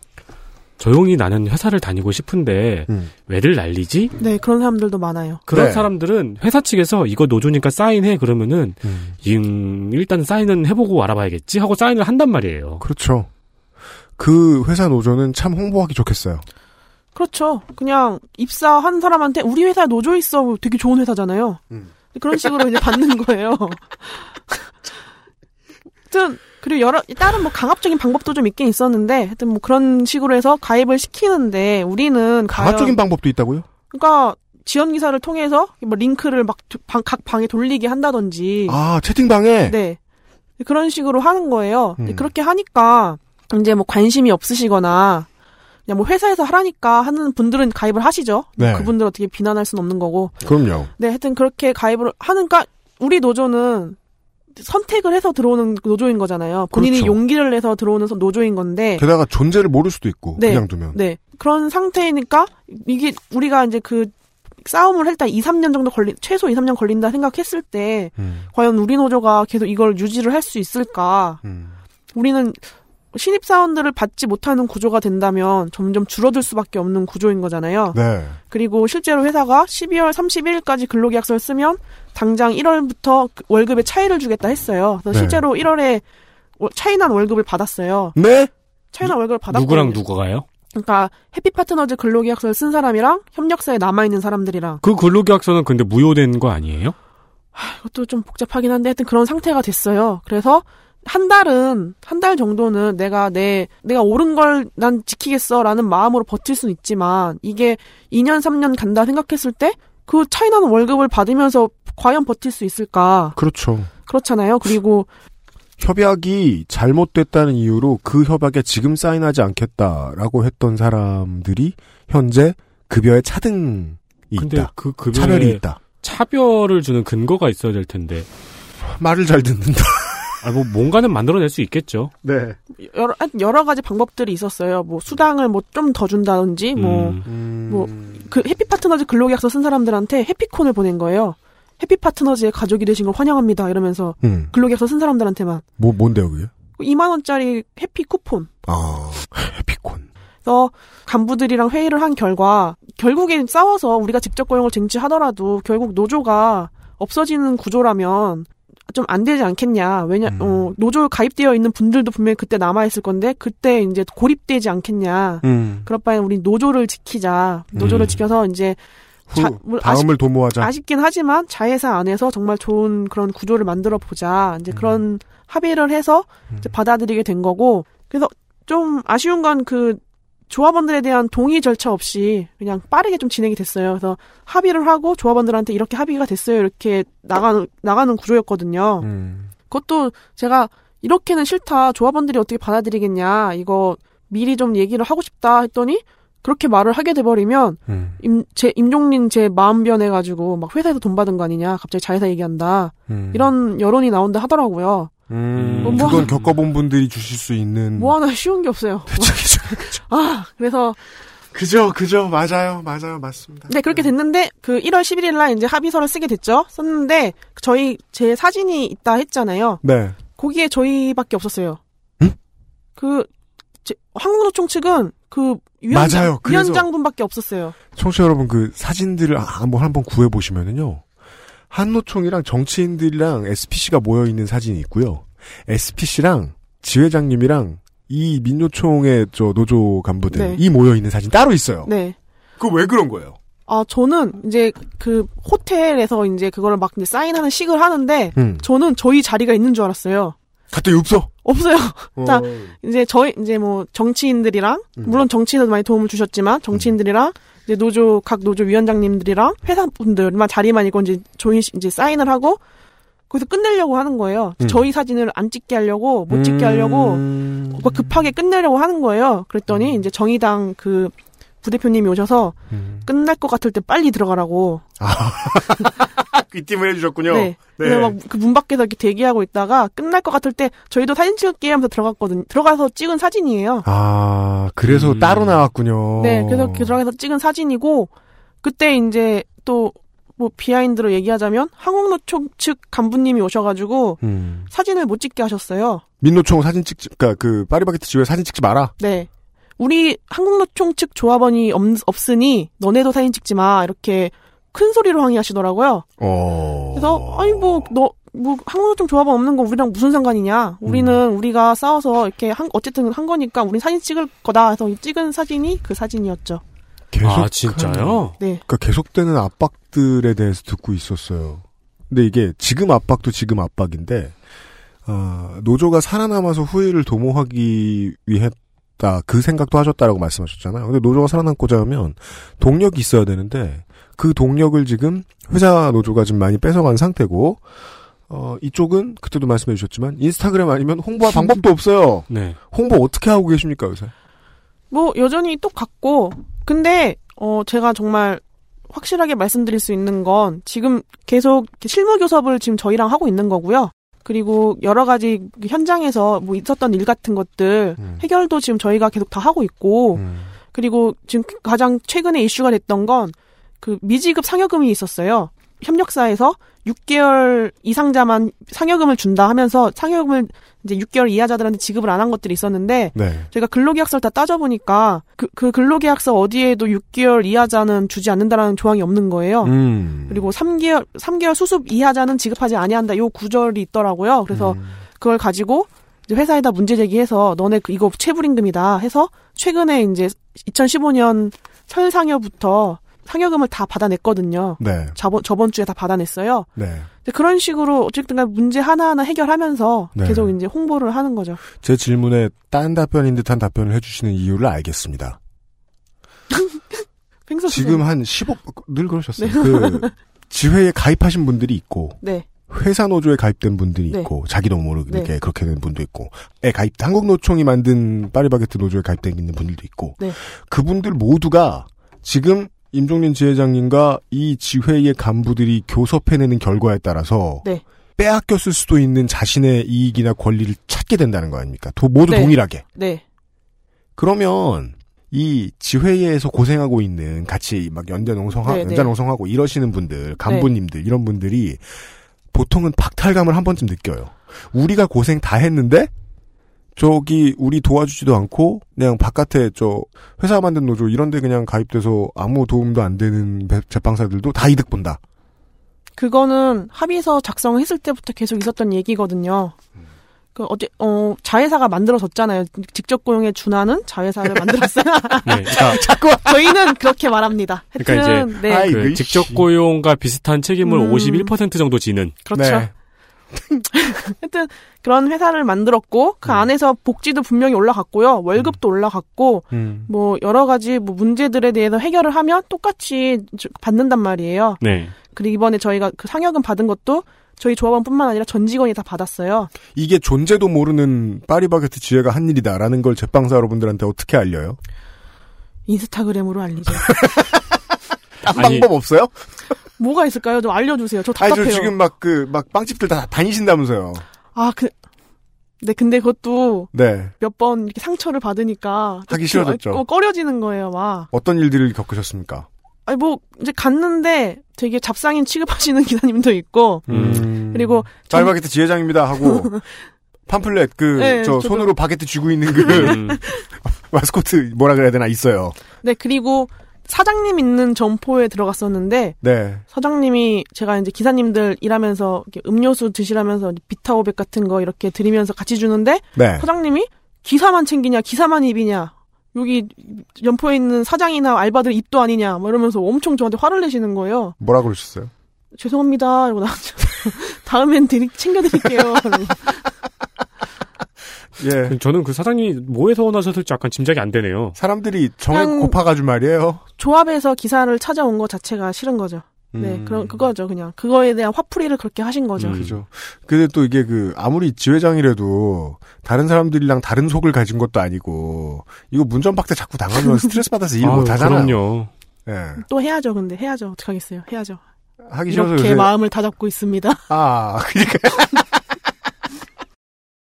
조용히 나는 회사를 다니고 싶은데 왜들 난리지? 네 그런 사람들도 많아요. 그런 네. 사람들은 회사 측에서 이거 노조니까 사인해 그러면은 음. 음, 일단 사인은 해보고 알아봐야겠지 하고 사인을 한단 말이에요. 그렇죠. 그 회사 노조는 참 홍보하기 좋겠어요. 그렇죠. 그냥 입사한 사람한테 우리 회사 노조 있어 되게 좋은 회사잖아요. 그런 식으로 이제 받는 거예요. 하여튼 그리고 여러 다른 뭐 강압적인 방법도 좀 있긴 있었는데 하여튼 뭐 그런 식으로 해서 가입을 시키는데 우리는 강압적인 방법도 있다고요? 그러니까 지원 기사를 통해서 뭐 링크를 막 각 방에 돌리게 한다든지 아, 채팅방에? 네. 그런 식으로 하는 거예요. 음. 그렇게 하니까 이제 뭐 관심이 없으시거나 그냥 뭐 회사에서 하라니까 하는 분들은 가입을 하시죠. 네. 그분들 어떻게 비난할 수는 없는 거고. 그럼요. 네, 하여튼 그렇게 가입을 하니까 우리 노조는 선택을 해서 들어오는 노조인 거잖아요. 본인이 그렇죠. 용기를 내서 들어오는 노조인 건데. 게다가 존재를 모를 수도 있고 네. 그냥 두면. 네. 그런 상태니까 이게 우리가 이제 그 싸움을 일단 2, 3년 정도 걸린 최소 2, 3년 걸린다 생각했을 때 음. 과연 우리 노조가 계속 이걸 유지를 할 수 있을까? 음. 우리는 신입 사원들을 받지 못하는 구조가 된다면 점점 줄어들 수밖에 없는 구조인 거잖아요. 네. 그리고 실제로 회사가 12월 31일까지 근로계약서를 쓰면 당장 1월부터 그 월급의 차이를 주겠다 했어요. 그래서 네. 실제로 1월에 차이난 월급을 받았어요. 네? 차이난 월급을 받았고 누구랑 누가가요? 그러니까 해피파트너즈 근로계약서를 쓴 사람이랑 협력사에 남아 있는 사람들이랑 그 근로계약서는 근데 무효된 거 아니에요? 이것도 좀 복잡하긴 한데 하여튼 그런 상태가 됐어요. 그래서 한 달은 한 달 정도는 내가 내 내가 옳은 걸 난 지키겠어라는 마음으로 버틸 수는 있지만 이게 2년 3년 간다 생각했을 때 그 차이나는 월급을 받으면서 과연 버틸 수 있을까? 그렇죠. 그렇잖아요. 그리고 협약이 잘못됐다는 이유로 그 협약에 지금 사인하지 않겠다라고 했던 사람들이 현재 급여의 차등이 근데 있다. 그 급여에 차별이 있다. 차별을 주는 근거가 있어야 될 텐데. 말을 잘 듣는다. 아, 뭐 뭔가는 만들어낼 수 있겠죠. 네. 여러 여러 가지 방법들이 있었어요. 뭐 수당을 뭐 좀 더 준다든지 뭐 음. 뭐그 해피 파트너즈 근로계약서 쓴 사람들한테 해피콘을 보낸 거예요. 해피 파트너즈의 가족이 되신 걸 환영합니다. 이러면서 음. 근로계약서 쓴 사람들한테만 뭐 뭔데요, 그게? 2만 원짜리 해피 쿠폰. 아, 해피콘. 그래서 간부들이랑 회의를 한 결과 결국에 싸워서 우리가 직접 고용을 쟁취하더라도 결국 노조가 없어지는 구조라면 좀 안 되지 않겠냐. 왜냐, 음. 어, 노조 가입되어 있는 분들도 분명히 그때 남아있을 건데, 그때 이제 고립되지 않겠냐. 음. 그럴 바엔 우리 노조를 지키자. 노조를 음. 지켜서 이제, 후, 뭐 다음을 도모하자. 아쉽긴 하지만 자회사 안에서 정말 좋은 그런 구조를 만들어 보자. 음. 이제 그런 합의를 해서 이제 받아들이게 된 거고. 그래서 좀 아쉬운 건 그 조합원들에 대한 동의 절차 없이 그냥 빠르게 좀 진행이 됐어요. 그래서 합의를 하고 조합원들한테 이렇게 합의가 됐어요. 이렇게 나가는 나가는 구조였거든요. 음. 그것도 제가 이렇게는 싫다. 조합원들이 어떻게 받아들이겠냐. 이거 미리 좀 얘기를 하고 싶다 했더니 그렇게 말을 하게 돼버리면 음. 임, 제 임종린 제 마음 변해가지고 막 회사에서 돈 받은 거 아니냐. 갑자기 자회사 얘기한다. 음. 이런 여론이 나온다 하더라고요. 음, 뭐, 뭐 그건 한- 겪어본 분들이 주실 수 있는. 뭐 하나 쉬운 게 없어요. 아 그래서 그죠, 그죠, 맞아요, 맞아요, 맞습니다. 네, 그렇게 됐는데, 그 1월 11일 날 이제 합의서를 쓰게 됐죠? 썼는데, 저희, 제 사진이 있다 했잖아요. 네. 거기에 저희밖에 없었어요. 그, 제, 한국노총 측은 그, 위원장, 맞아요. 위원장분밖에 없었어요. 청취자 여러분 그 사진들을 아, 한번 한번 구해 보시면은요. 한노총이랑 정치인들이랑 SPC가 모여 있는 사진이 있고요. SPC랑 지회장님이랑 이 민노총의 저 노조 간부들이 네. 모여 있는 사진 따로 있어요. 네. 그 왜 그런 거예요? 아, 저는 이제 그 호텔에서 이제 그거를 막 이제 사인하는 식을 하는데, 음. 저는 저희 자리가 있는 줄 알았어요. 갔더니 없어. 없어요. 어. 자, 이제 저희 이제 뭐 정치인들이랑 음. 물론 정치인도 많이 도움을 주셨지만 정치인들이랑 이제 노조 각 노조 위원장님들이랑 회사 분들만 자리만 있고 이제 조인 씨 이제 사인을 하고 거기서 끝내려고 하는 거예요. 음. 저희 사진을 안 찍게 하려고 못 찍게 하려고 음. 뭐 급하게 끝내려고 하는 거예요. 그랬더니 이제 정의당 그 부대표님이 오셔서 음. 끝날 것 같을 때 빨리 들어가라고. 귀띔을 해주셨군요. 네. 그래서 막그 문 밖에서 이렇게 대기하고 있다가 끝날 것 같을 때 저희도 사진 찍을게 하면서 들어갔거든요. 들어가서 찍은 사진이에요. 아, 그래서 음. 따로 나왔군요. 네, 그래서 그 들어가서 찍은 사진이고 그때 이제 또 뭐 비하인드로 얘기하자면 한국노총 측 간부님이 오셔가지고 음. 사진을 못 찍게 하셨어요. 민노총 사진 찍지, 그니까 그 파리바게트 지회 사진 찍지 마라. 네. 우리 한국노총 측 조합원이 없, 없으니 너네도 사진 찍지 마 이렇게 큰 소리로 항의하시더라고요. 어. 그래서 아니 뭐너뭐 한국노총 조합원 없는 거 우리랑 무슨 상관이냐? 우리는 음. 우리가 싸워서 이렇게 한 어쨌든 한 거니까 우리 사진 찍을 거다. 해서 찍은 사진이 그 사진이었죠. 계속 아, 진짜요? 네. 그러니까 계속되는 압박들에 대해서 듣고 있었어요. 근데 이게 지금 압박도 지금 압박인데 어, 노조가 살아남아서 후일을 도모하기 위했다 그 생각도 하셨다라고 말씀하셨잖아요. 근데 노조가 살아남고자 하면 동력이 있어야 되는데 그 동력을 지금 회사 노조가 좀 많이 뺏어간 상태고 어, 이쪽은 그때도 말씀해 주셨지만 인스타그램 아니면 홍보할 방법도 없어요. 네. 홍보 어떻게 하고 계십니까 요새? 뭐 여전히 똑같고 근데 어 제가 정말 확실하게 말씀드릴 수 있는 건 지금 계속 실무 교섭을 지금 저희랑 하고 있는 거고요. 그리고 여러 가지 그 현장에서 뭐 있었던 일 같은 것들 음. 해결도 지금 저희가 계속 다 하고 있고 그리고 지금 가장 최근에 이슈가 됐던 건 그 미지급 상여금이 있었어요. 협력사에서 6개월 이상자만 상여금을 준다 하면서 상여금을 이제 6개월 이하자들한테 지급을 안 한 것들이 있었는데 네. 제가 근로계약서를 다 따져보니까 그, 그 근로계약서 어디에도 6개월 이하자는 주지 않는다라는 조항이 없는 거예요. 음. 그리고 3개월 3개월 수습 이하자는 지급하지 아니한다. 요 구절이 있더라고요. 그래서 음. 그걸 가지고 이제 회사에다 문제 제기해서 너네 그 이거 체불임금이다 해서 최근에 이제 2015년 설상여부터 상여금을 다 받아냈거든요. 네. 저번 저번 주에 다 받아냈어요. 네. 그런 식으로 어쨌든 간 문제 하나하나 해결하면서 네. 계속 이제 홍보를 하는 거죠. 제 질문에 딴 답변인 듯한 답변을 해주시는 이유를 알겠습니다. 지금 한 15, 늘 그러셨어요. 네. 그, 지회에 가입하신 분들이 있고, 네. 회사 노조에 가입된 분들이 네. 있고, 자기도 모르게 네. 그렇게 된 분도 있고, 에 가입, 한국 노총이 만든 파리바게트 노조에 가입된 있는 분들도 있고, 네. 그분들 모두가 지금 임종린 지회장님과 이 지회의 간부들이 교섭해내는 결과에 따라서, 네. 빼앗겼을 수도 있는 자신의 이익이나 권리를 찾게 된다는 거 아닙니까? 도- 모두 네. 동일하게. 네. 그러면 이 지회에서 고생하고 있는 같이 막 연대 농성하 네, 네. 농성하고 이러시는 분들, 간부님들 이런 분들이 보통은 박탈감을 한 번쯤 느껴요. 우리가 고생 다 했는데 저기 우리 도와주지도 않고 그냥 바깥에 저 회사 만든 노조 이런데 그냥 가입돼서 아무 도움도 안 되는 배- 제빵사들도 다 이득 본다. 그거는 합의서 작성했을 때부터 계속 있었던 얘기거든요. 그 어제 어 자회사가 만들어졌잖아요. 직접 고용에 준하는 자회사를 만들었어요. 네. 그러니까, 자꾸 저희는 그렇게 말합니다. 그러니까 하여튼 이제 네. 그 직접 고용과 비슷한 책임을 음. 51% 정도 지는. 그렇죠. 네. 하여튼 그런 회사를 만들었고 그 안에서 복지도 분명히 올라갔고요. 월급도 올라갔고 음. 뭐 여러 가지 뭐 문제들에 대해서 해결을 하면 똑같이 저- 받는단 말이에요. 네. 그리고 이번에 저희가 그 상여금 받은 것도 저희 조합원뿐만 아니라 전 직원이 다 받았어요. 이게 존재도 모르는 파리바게트 지회가 한 일이다라는 걸 제빵사 여러분들한테 어떻게 알려요? 인스타그램으로 알리죠. 딴 방법 없어요? 뭐가 있을까요? 좀 알려주세요. 저 아니, 답답해요. 저 지금 막 그, 막 빵집들 다 다니신다면서요. 아, 그, 네, 근데 그것도 네. 몇 번 이렇게 상처를 받으니까. 하기 싫어졌죠. 어, 꺼려지는 거예요, 막. 어떤 일들을 겪으셨습니까? 아니, 뭐, 이제 갔는데 되게 잡상인 취급하시는 기사님도 있고, 음. 그리고. 전- 파리바게트 지회장입니다 하고, 팜플렛, 그, 네, 저, 손으로 바게트 쥐고 있는 그, 음. 마스코트, 뭐라 그래야 되나, 있어요. 네, 그리고 사장님 있는 점포에 들어갔었는데, 네. 사장님이 제가 이제 기사님들 일하면서 음료수 드시라면서 비타오백 같은 거 이렇게 드리면서 같이 주는데, 네. 사장님이 기사만 챙기냐, 기사만 입이냐, 여기 연포에 있는 사장이나 알바들 입도 아니냐, 뭐 이러면서 엄청 저한테 화를 내시는 거예요. 뭐라 그러셨어요? 죄송합니다. 이러고 나왔죠. 다음엔 드리, 챙겨드릴게요. 예. 저는 그 사장님이 뭐에서 원하셨을지 약간 짐작이 안 되네요. 사람들이 정을 고파가지고 말이에요. 조합에서 기사를 찾아온 것 자체가 싫은 거죠. 네, 음. 그런 그거죠, 그냥 그거에 대한 화풀이를 그렇게 하신 거죠. 음. 그죠. 근데 또 이게 그 아무리 지회장이라도 다른 사람들이랑 다른 속을 가진 것도 아니고 이거 문전박대 자꾸 당하면 스트레스 받아서 일 아유, 못 하잖아요. 그럼요. 예. 또 해야죠, 근데 해야죠. 어떡 하겠어요, 해야죠. 하기 싫어서 이렇게 요새 마음을 다잡고 있습니다. 아, 그러니까.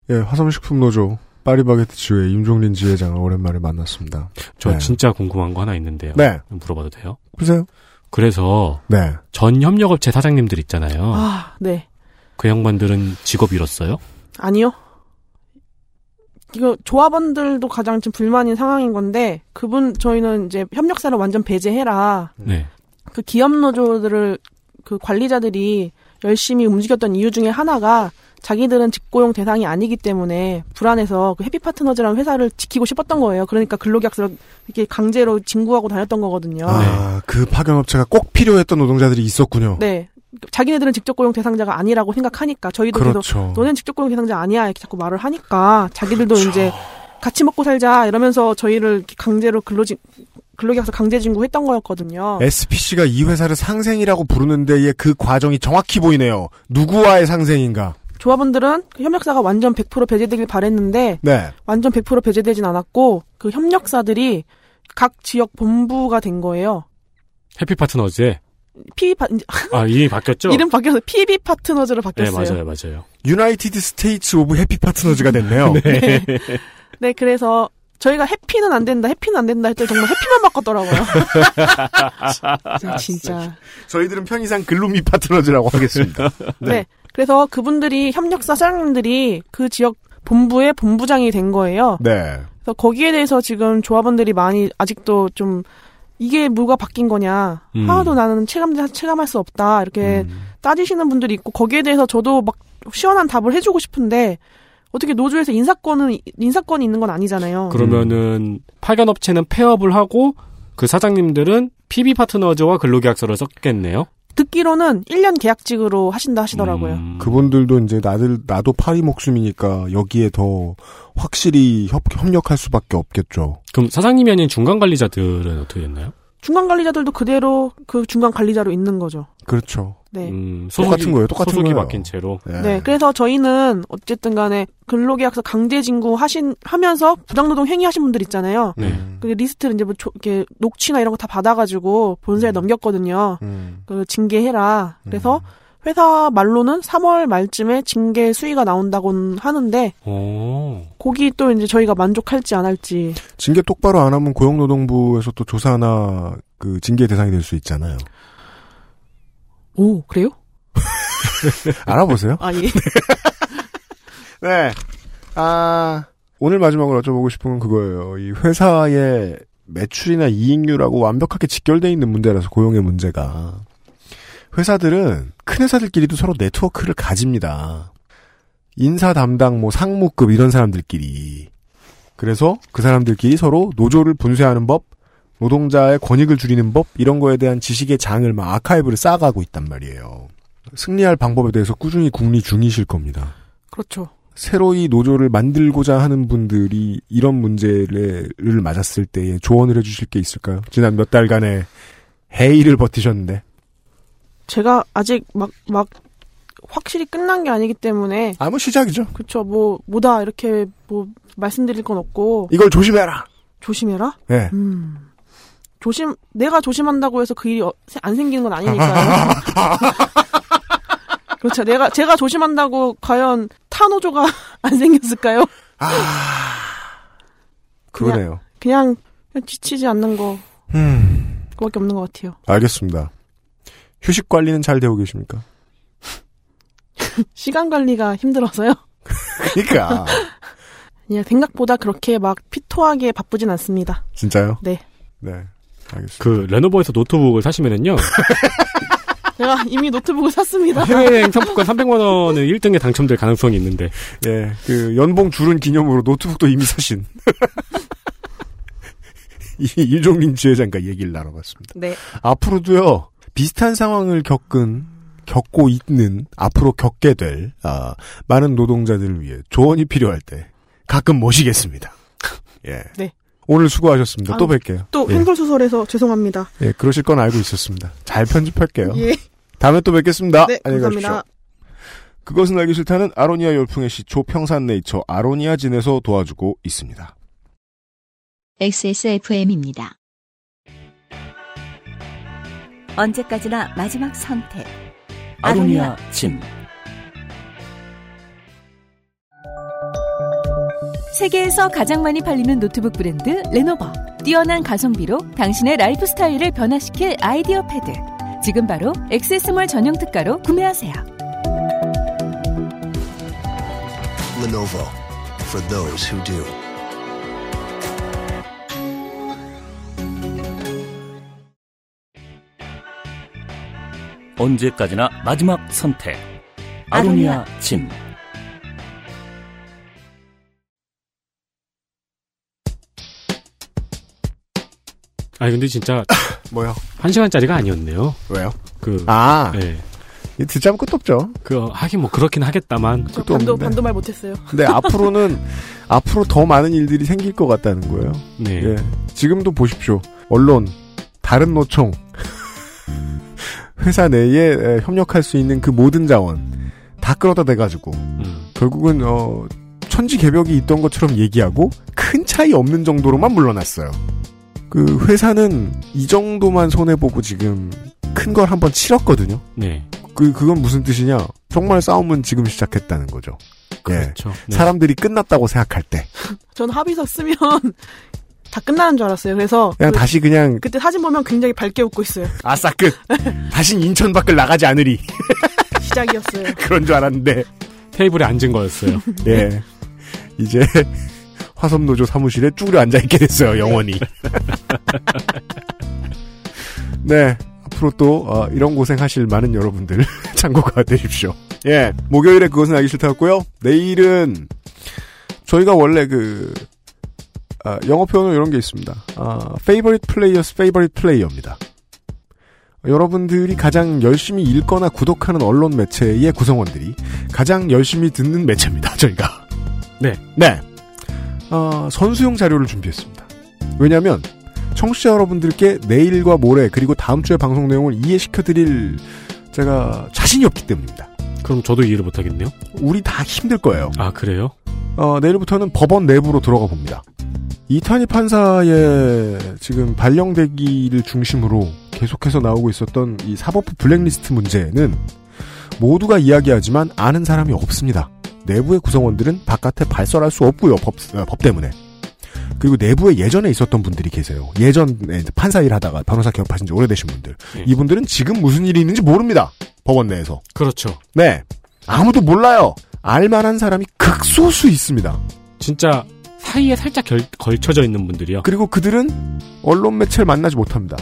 예, 화성식품 노조 파리바게트 지회 임종린 지회장을 오랜만에 만났습니다. 저 네. 진짜 궁금한 거 하나 있는데요. 네. 물어봐도 돼요? 보세요. 그래서 네. 전 협력업체 사장님들 있잖아요. 아, 네, 그 양반들은 직업 잃었어요? 아니요. 이거 조합원들도 가장 지금 불만인 상황인 건데 그분 저희는 이제 협력사를 완전 배제해라. 네. 그 기업 노조들을 그 관리자들이 열심히 움직였던 이유 중에 하나가 자기들은 직고용 대상이 아니기 때문에 불안해서 그 해피 파트너즈라는 회사를 지키고 싶었던 거예요. 그러니까 근로계약서를 이렇게 강제로 진구하고 다녔던 거거든요. 아, 그 파견업체가 꼭 필요했던 노동자들이 있었군요. 네. 자기네들은 직접 고용 대상자가 아니라고 생각하니까 저희도 계속 그렇죠. 너넨 직접 고용 대상자 아니야 이렇게 자꾸 말을 하니까 자기들도 이제 같이 먹고 살자 이러면서 저희를 강제로 근로진 근로계약서 강제 진구했던 거였거든요. SPC가 이 회사를 상생이라고 부르는 데의 그 과정이 정확히 보이네요. 누구와의 상생인가? 조합원들은 그 협력사가 완전 100% 배제되길 바랬는데 네. 완전 100% 배제되진 않았고 그 협력사들이 각 지역 본부가 된 거예요. 해피 파트너즈에 PB 파, 아 이름이 바뀌었죠? 이름 바뀌어서 PB 파트너즈로 네 바뀌었어요. 맞아요 맞아요. United States of Happy Partners가 됐네요. 네. 네, 그래서 저희가 해피는 안 된다, 해피는 안 된다 했더니 정말 해피만 바꿨더라고요. 진짜, 진짜. 저희들은 편의상 글루미 파트너즈라고 하겠습니다. 네. 그래서 그분들이 협력사 사장님들이 그 지역 본부의 본부장이 된 거예요. 네. 그래서 거기에 대해서 지금 조합원들이 많이 아직도 좀 이게 뭐가 바뀐 거냐. 음. 하나도 나는 체감, 체감할 수 없다. 이렇게 따지시는 분들이 있고 거기에 대해서 저도 막 시원한 답을 해주고 싶은데 어떻게 노조에서 인사권은, 인사권이 있는 건 아니잖아요. 그러면은 파견 업체는 폐업을 하고 그 사장님들은 PB 파트너즈와 근로계약서를 썼겠네요. 듣기로는 1년 계약직으로 하신다 하시더라고요. 음. 그분들도 이제 나들 나도 파리 목숨이니까 여기에 더 확실히 협, 협력할 수밖에 없겠죠. 그럼 사장님이 아닌 중간 관리자들은 어떻게 됐나요? 중간 관리자들도 그대로 그 중간 관리자로 있는 거죠. 그렇죠. 네. 음, 똑같은 거예요. 똑같은 소속이 거예요. 막힌 채로. 네. 그래서 저희는 어쨌든 간에 근로계약서 강제 진구 하신, 하면서 부당노동 행위하신 분들 있잖아요. 네. 그 리스트를 이제 뭐 조- 이렇게 녹취나 이런 거 다 받아가지고 본사에 넘겼거든요. 음. 그 징계해라. 그래서 회사 말로는 3월 말쯤에 징계 수위가 나온다고는 하는데 오. 거기 또 이제 저희가 만족할지 안 할지 징계 똑바로 안 하면 고용노동부에서 또 조사나 그 징계 대상이 될 수 있잖아요. 오 그래요? 알아보세요. 아 예. 네. 아, 오늘 마지막으로 여쭤보고 싶은 건 그거예요. 이 회사의 매출이나 이익률하고 완벽하게 직결돼 있는 문제라서 고용의 문제가. 회사들은 큰 회사들끼리도 서로 네트워크를 가집니다. 인사 담당, 뭐 상무급 이런 사람들끼리. 그래서 그 사람들끼리 서로 노조를 분쇄하는 법, 노동자의 권익을 줄이는 법 이런 거에 대한 지식의 장을 막 아카이브를 쌓아가고 있단 말이에요. 승리할 방법에 대해서 꾸준히 궁리 중이실 겁니다. 그렇죠. 새로이 노조를 만들고자 하는 분들이 이런 문제를 맞았을 때에 조언을 해주실 게 있을까요? 지난 몇 달간의 해이를 버티셨는데. 제가 아직 막 막 확실히 끝난 게 아니기 때문에 아무 뭐 시작이죠. 그렇죠. 뭐 뭐다 이렇게 뭐 말씀드릴 건 없고 이걸 조심해라. 조심해라. 네. 음. 조심 내가 조심한다고 해서 그 일이 어- 안 생기는 건 아니니까요. 그렇죠. 내가 제가 조심한다고 과연 타노조가 안 생겼을까요? 그러네요. 그냥, 그냥 지치지 않는 거 음, 그밖에 없는 것 같아요. 알겠습니다. 휴식 관리는 잘 되고 계십니까? 시간 관리가 힘들어서요. 그러니까 그냥 생각보다 그렇게 막 피토하게 바쁘진 않습니다. 진짜요? 네. 네. 알겠습니다. 그 레노버에서 노트북을 사시면은요. 제가 이미 노트북을 샀습니다. 해외여행 상품권 300만 원을 1등에 당첨될 가능성이 있는데. 예, 그 연봉 줄은 기념으로 노트북도 이미 사신 임종린 지회장과 얘기를 나눠봤습니다. 네. 앞으로도요 비슷한 상황을 겪은 겪고 있는 앞으로 겪게 될 아, 많은 노동자들을 위해 조언이 필요할 때 가끔 모시겠습니다. 예. 네. 오늘 수고하셨습니다. 또 아유, 뵐게요. 또 예. 횡설수설해서 죄송합니다. 예, 그러실 건 알고 있었습니다. 잘 편집할게요. 예. 다음에 또 뵙겠습니다. 네, 안녕히 감사합니다. 가십시오. 그것은 알기 싫다는 아로니아 열풍의 시초 평산네이처 아로니아 진에서 도와주고 있습니다. XSFM입니다. 언제까지나 마지막 선택. 아로니아 진. 세계에서 가장 많이 팔리는 노트북 브랜드 레노버. 뛰어난 가성비로 당신의 라이프 스타일을 변화시킬 아이디어 패드. 지금 바로 XS몰 전용 특가로 구매하세요. Lenovo for those who do. 언제까지나 마지막 선택. 아로니아 진. 아니 근데 진짜 뭐요? 한 시간짜리가 아니었네요. 왜요? 그 아, 네. 이 듣자면 끝도 없죠. 그 하긴 뭐 그렇긴 하겠다만 저 끝도 반도 없는데. 반도 말 못했어요. 근데 앞으로는 앞으로 더 많은 일들이 생길 것 같다는 거예요. 네. 예. 지금도 보십시오. 언론, 다른 노총, 회사 내에 에, 협력할 수 있는 그 모든 자원 다 끌어다 대가지고 음. 결국은 어, 천지 개벽이 있던 것처럼 얘기하고 큰 차이 없는 정도로만 물러났어요. 그 회사는 이 정도만 손해 보고 지금 큰 걸 한번 치렀거든요. 네. 그 그건 무슨 뜻이냐? 정말 싸움은 지금 시작했다는 거죠. 그렇죠. 예. 네. 사람들이 끝났다고 생각할 때 전 합의서 쓰면 다 끝나는 줄 알았어요. 그래서 그냥 그, 다시 그냥 그때 사진 보면 굉장히 밝게 웃고 있어요. 아싸 끝. 다신 인천 밖을 나가지 않으리 시작이었어요. 그런 줄 알았는데 테이블에 앉은 거였어요. 네 이제 화섬노조 사무실에 쭈그려 앉아 있게 됐어요 영원히. 네 앞으로 또 어, 이런 고생하실 많은 여러분들 참고가 되십시오. 예 목요일에 그것은 알기 싫다였고요. 내일은 저희가 원래 그 아, 영어 표현은 이런 게 있습니다. 아, favorite players, favorite player입니다. 여러분들이 가장 열심히 읽거나 구독하는 언론 매체의 구성원들이 가장 열심히 듣는 매체입니다. 저희가. 네. 네. 어, 선수용 자료를 준비했습니다. 왜냐하면 청취자 여러분들께 내일과 모레 그리고 다음 주의 방송 내용을 이해시켜드릴 제가 자신이 없기 때문입니다. 그럼 저도 이해를 못하겠네요. 우리 다 힘들 거예요. 아 그래요? 어, 내일부터는 법원 내부로 들어가 봅니다. 이탄희 판사의 지금 발령되기를 중심으로 계속해서 나오고 있었던 이 사법부 블랙리스트 문제는 모두가 이야기하지만 아는 사람이 없습니다. 내부의 구성원들은 바깥에 발설할 수 없고요. 법, 어, 법 때문에. 그리고 내부에 예전에 있었던 분들이 계세요. 예전에 판사 일 하다가 변호사 개업하신 지 오래되신 분들. 네. 이분들은 지금 무슨 일이 있는지 모릅니다. 법원 내에서. 그렇죠. 네. 아무도 몰라요. 알만한 사람이 극소수 있습니다. 진짜 사이에 살짝 결- 걸쳐져 있는 분들이요. 그리고 그들은 언론 매체를 만나지 못합니다.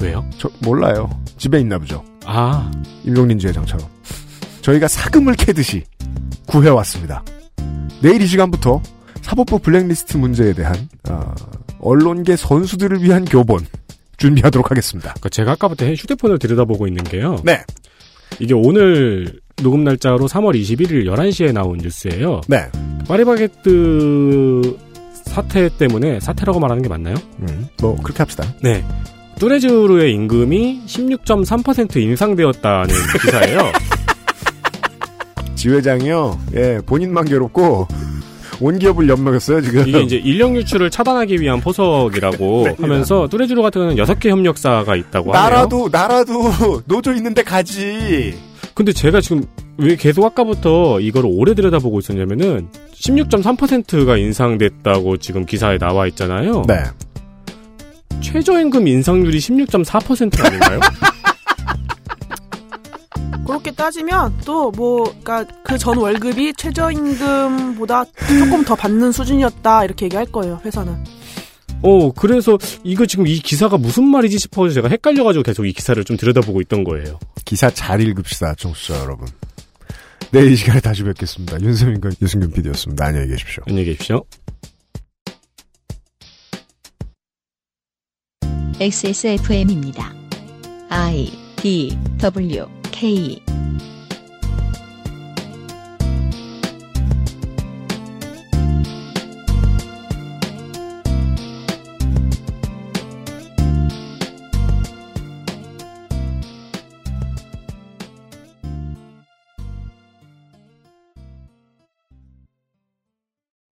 왜요? 저 몰라요. 집에 있나 보죠. 아 임용린 주회장처럼. 저희가 사금을 캐듯이 구해왔습니다. 내일 이 시간부터 사법부 블랙리스트 문제에 대한 어, 언론계 선수들을 위한 교본 준비하도록 하겠습니다. 그러니까 제가 아까부터 휴대폰을 들여다보고 있는 게요. 네. 이게 오늘 녹음 날짜로 3월 21일 11시에 나온 뉴스예요. 네. 파리바게뜨 사태 때문에 사태라고 말하는 게 맞나요? 음, 뭐 그렇게 합시다. 네. 뚜레쥬르의 임금이 16.3% 인상되었다는 기사예요. 지회장이요. 예, 본인만 괴롭고 온 기업을 엿먹였어요 지금. 이게 이제 인력 유출을 차단하기 위한 포석이라고 네, 하면서 뚜레쥬르 같은 경우는 6개 협력사가 있다고 하네요. 나라도 나라도 노조 있는데 가지. 근데 제가 지금 왜 계속 아까부터 이걸 오래 들여다보고 있었냐면은 16.3%가 인상됐다고 지금 기사에 나와 있잖아요. 네. 최저임금 인상률이 16.4% 아닌가요? 그렇게 따지면 또 뭐 그러니까 그 전 월급이 최저임금보다 조금 더 받는 수준이었다 이렇게 얘기할 거예요 회사는. 어, 그래서 이거 지금 이 기사가 무슨 말이지 싶어서 제가 헷갈려가지고 계속 이 기사를 좀 들여다보고 있던 거예요. 기사 잘 읽읍시다, 청취자 여러분. 내일 이 시간에 다시 뵙겠습니다. 윤세민과 유승균 PD였습니다. 안녕히 계십시오. 안녕히 계십시오. XSFM입니다. I D W K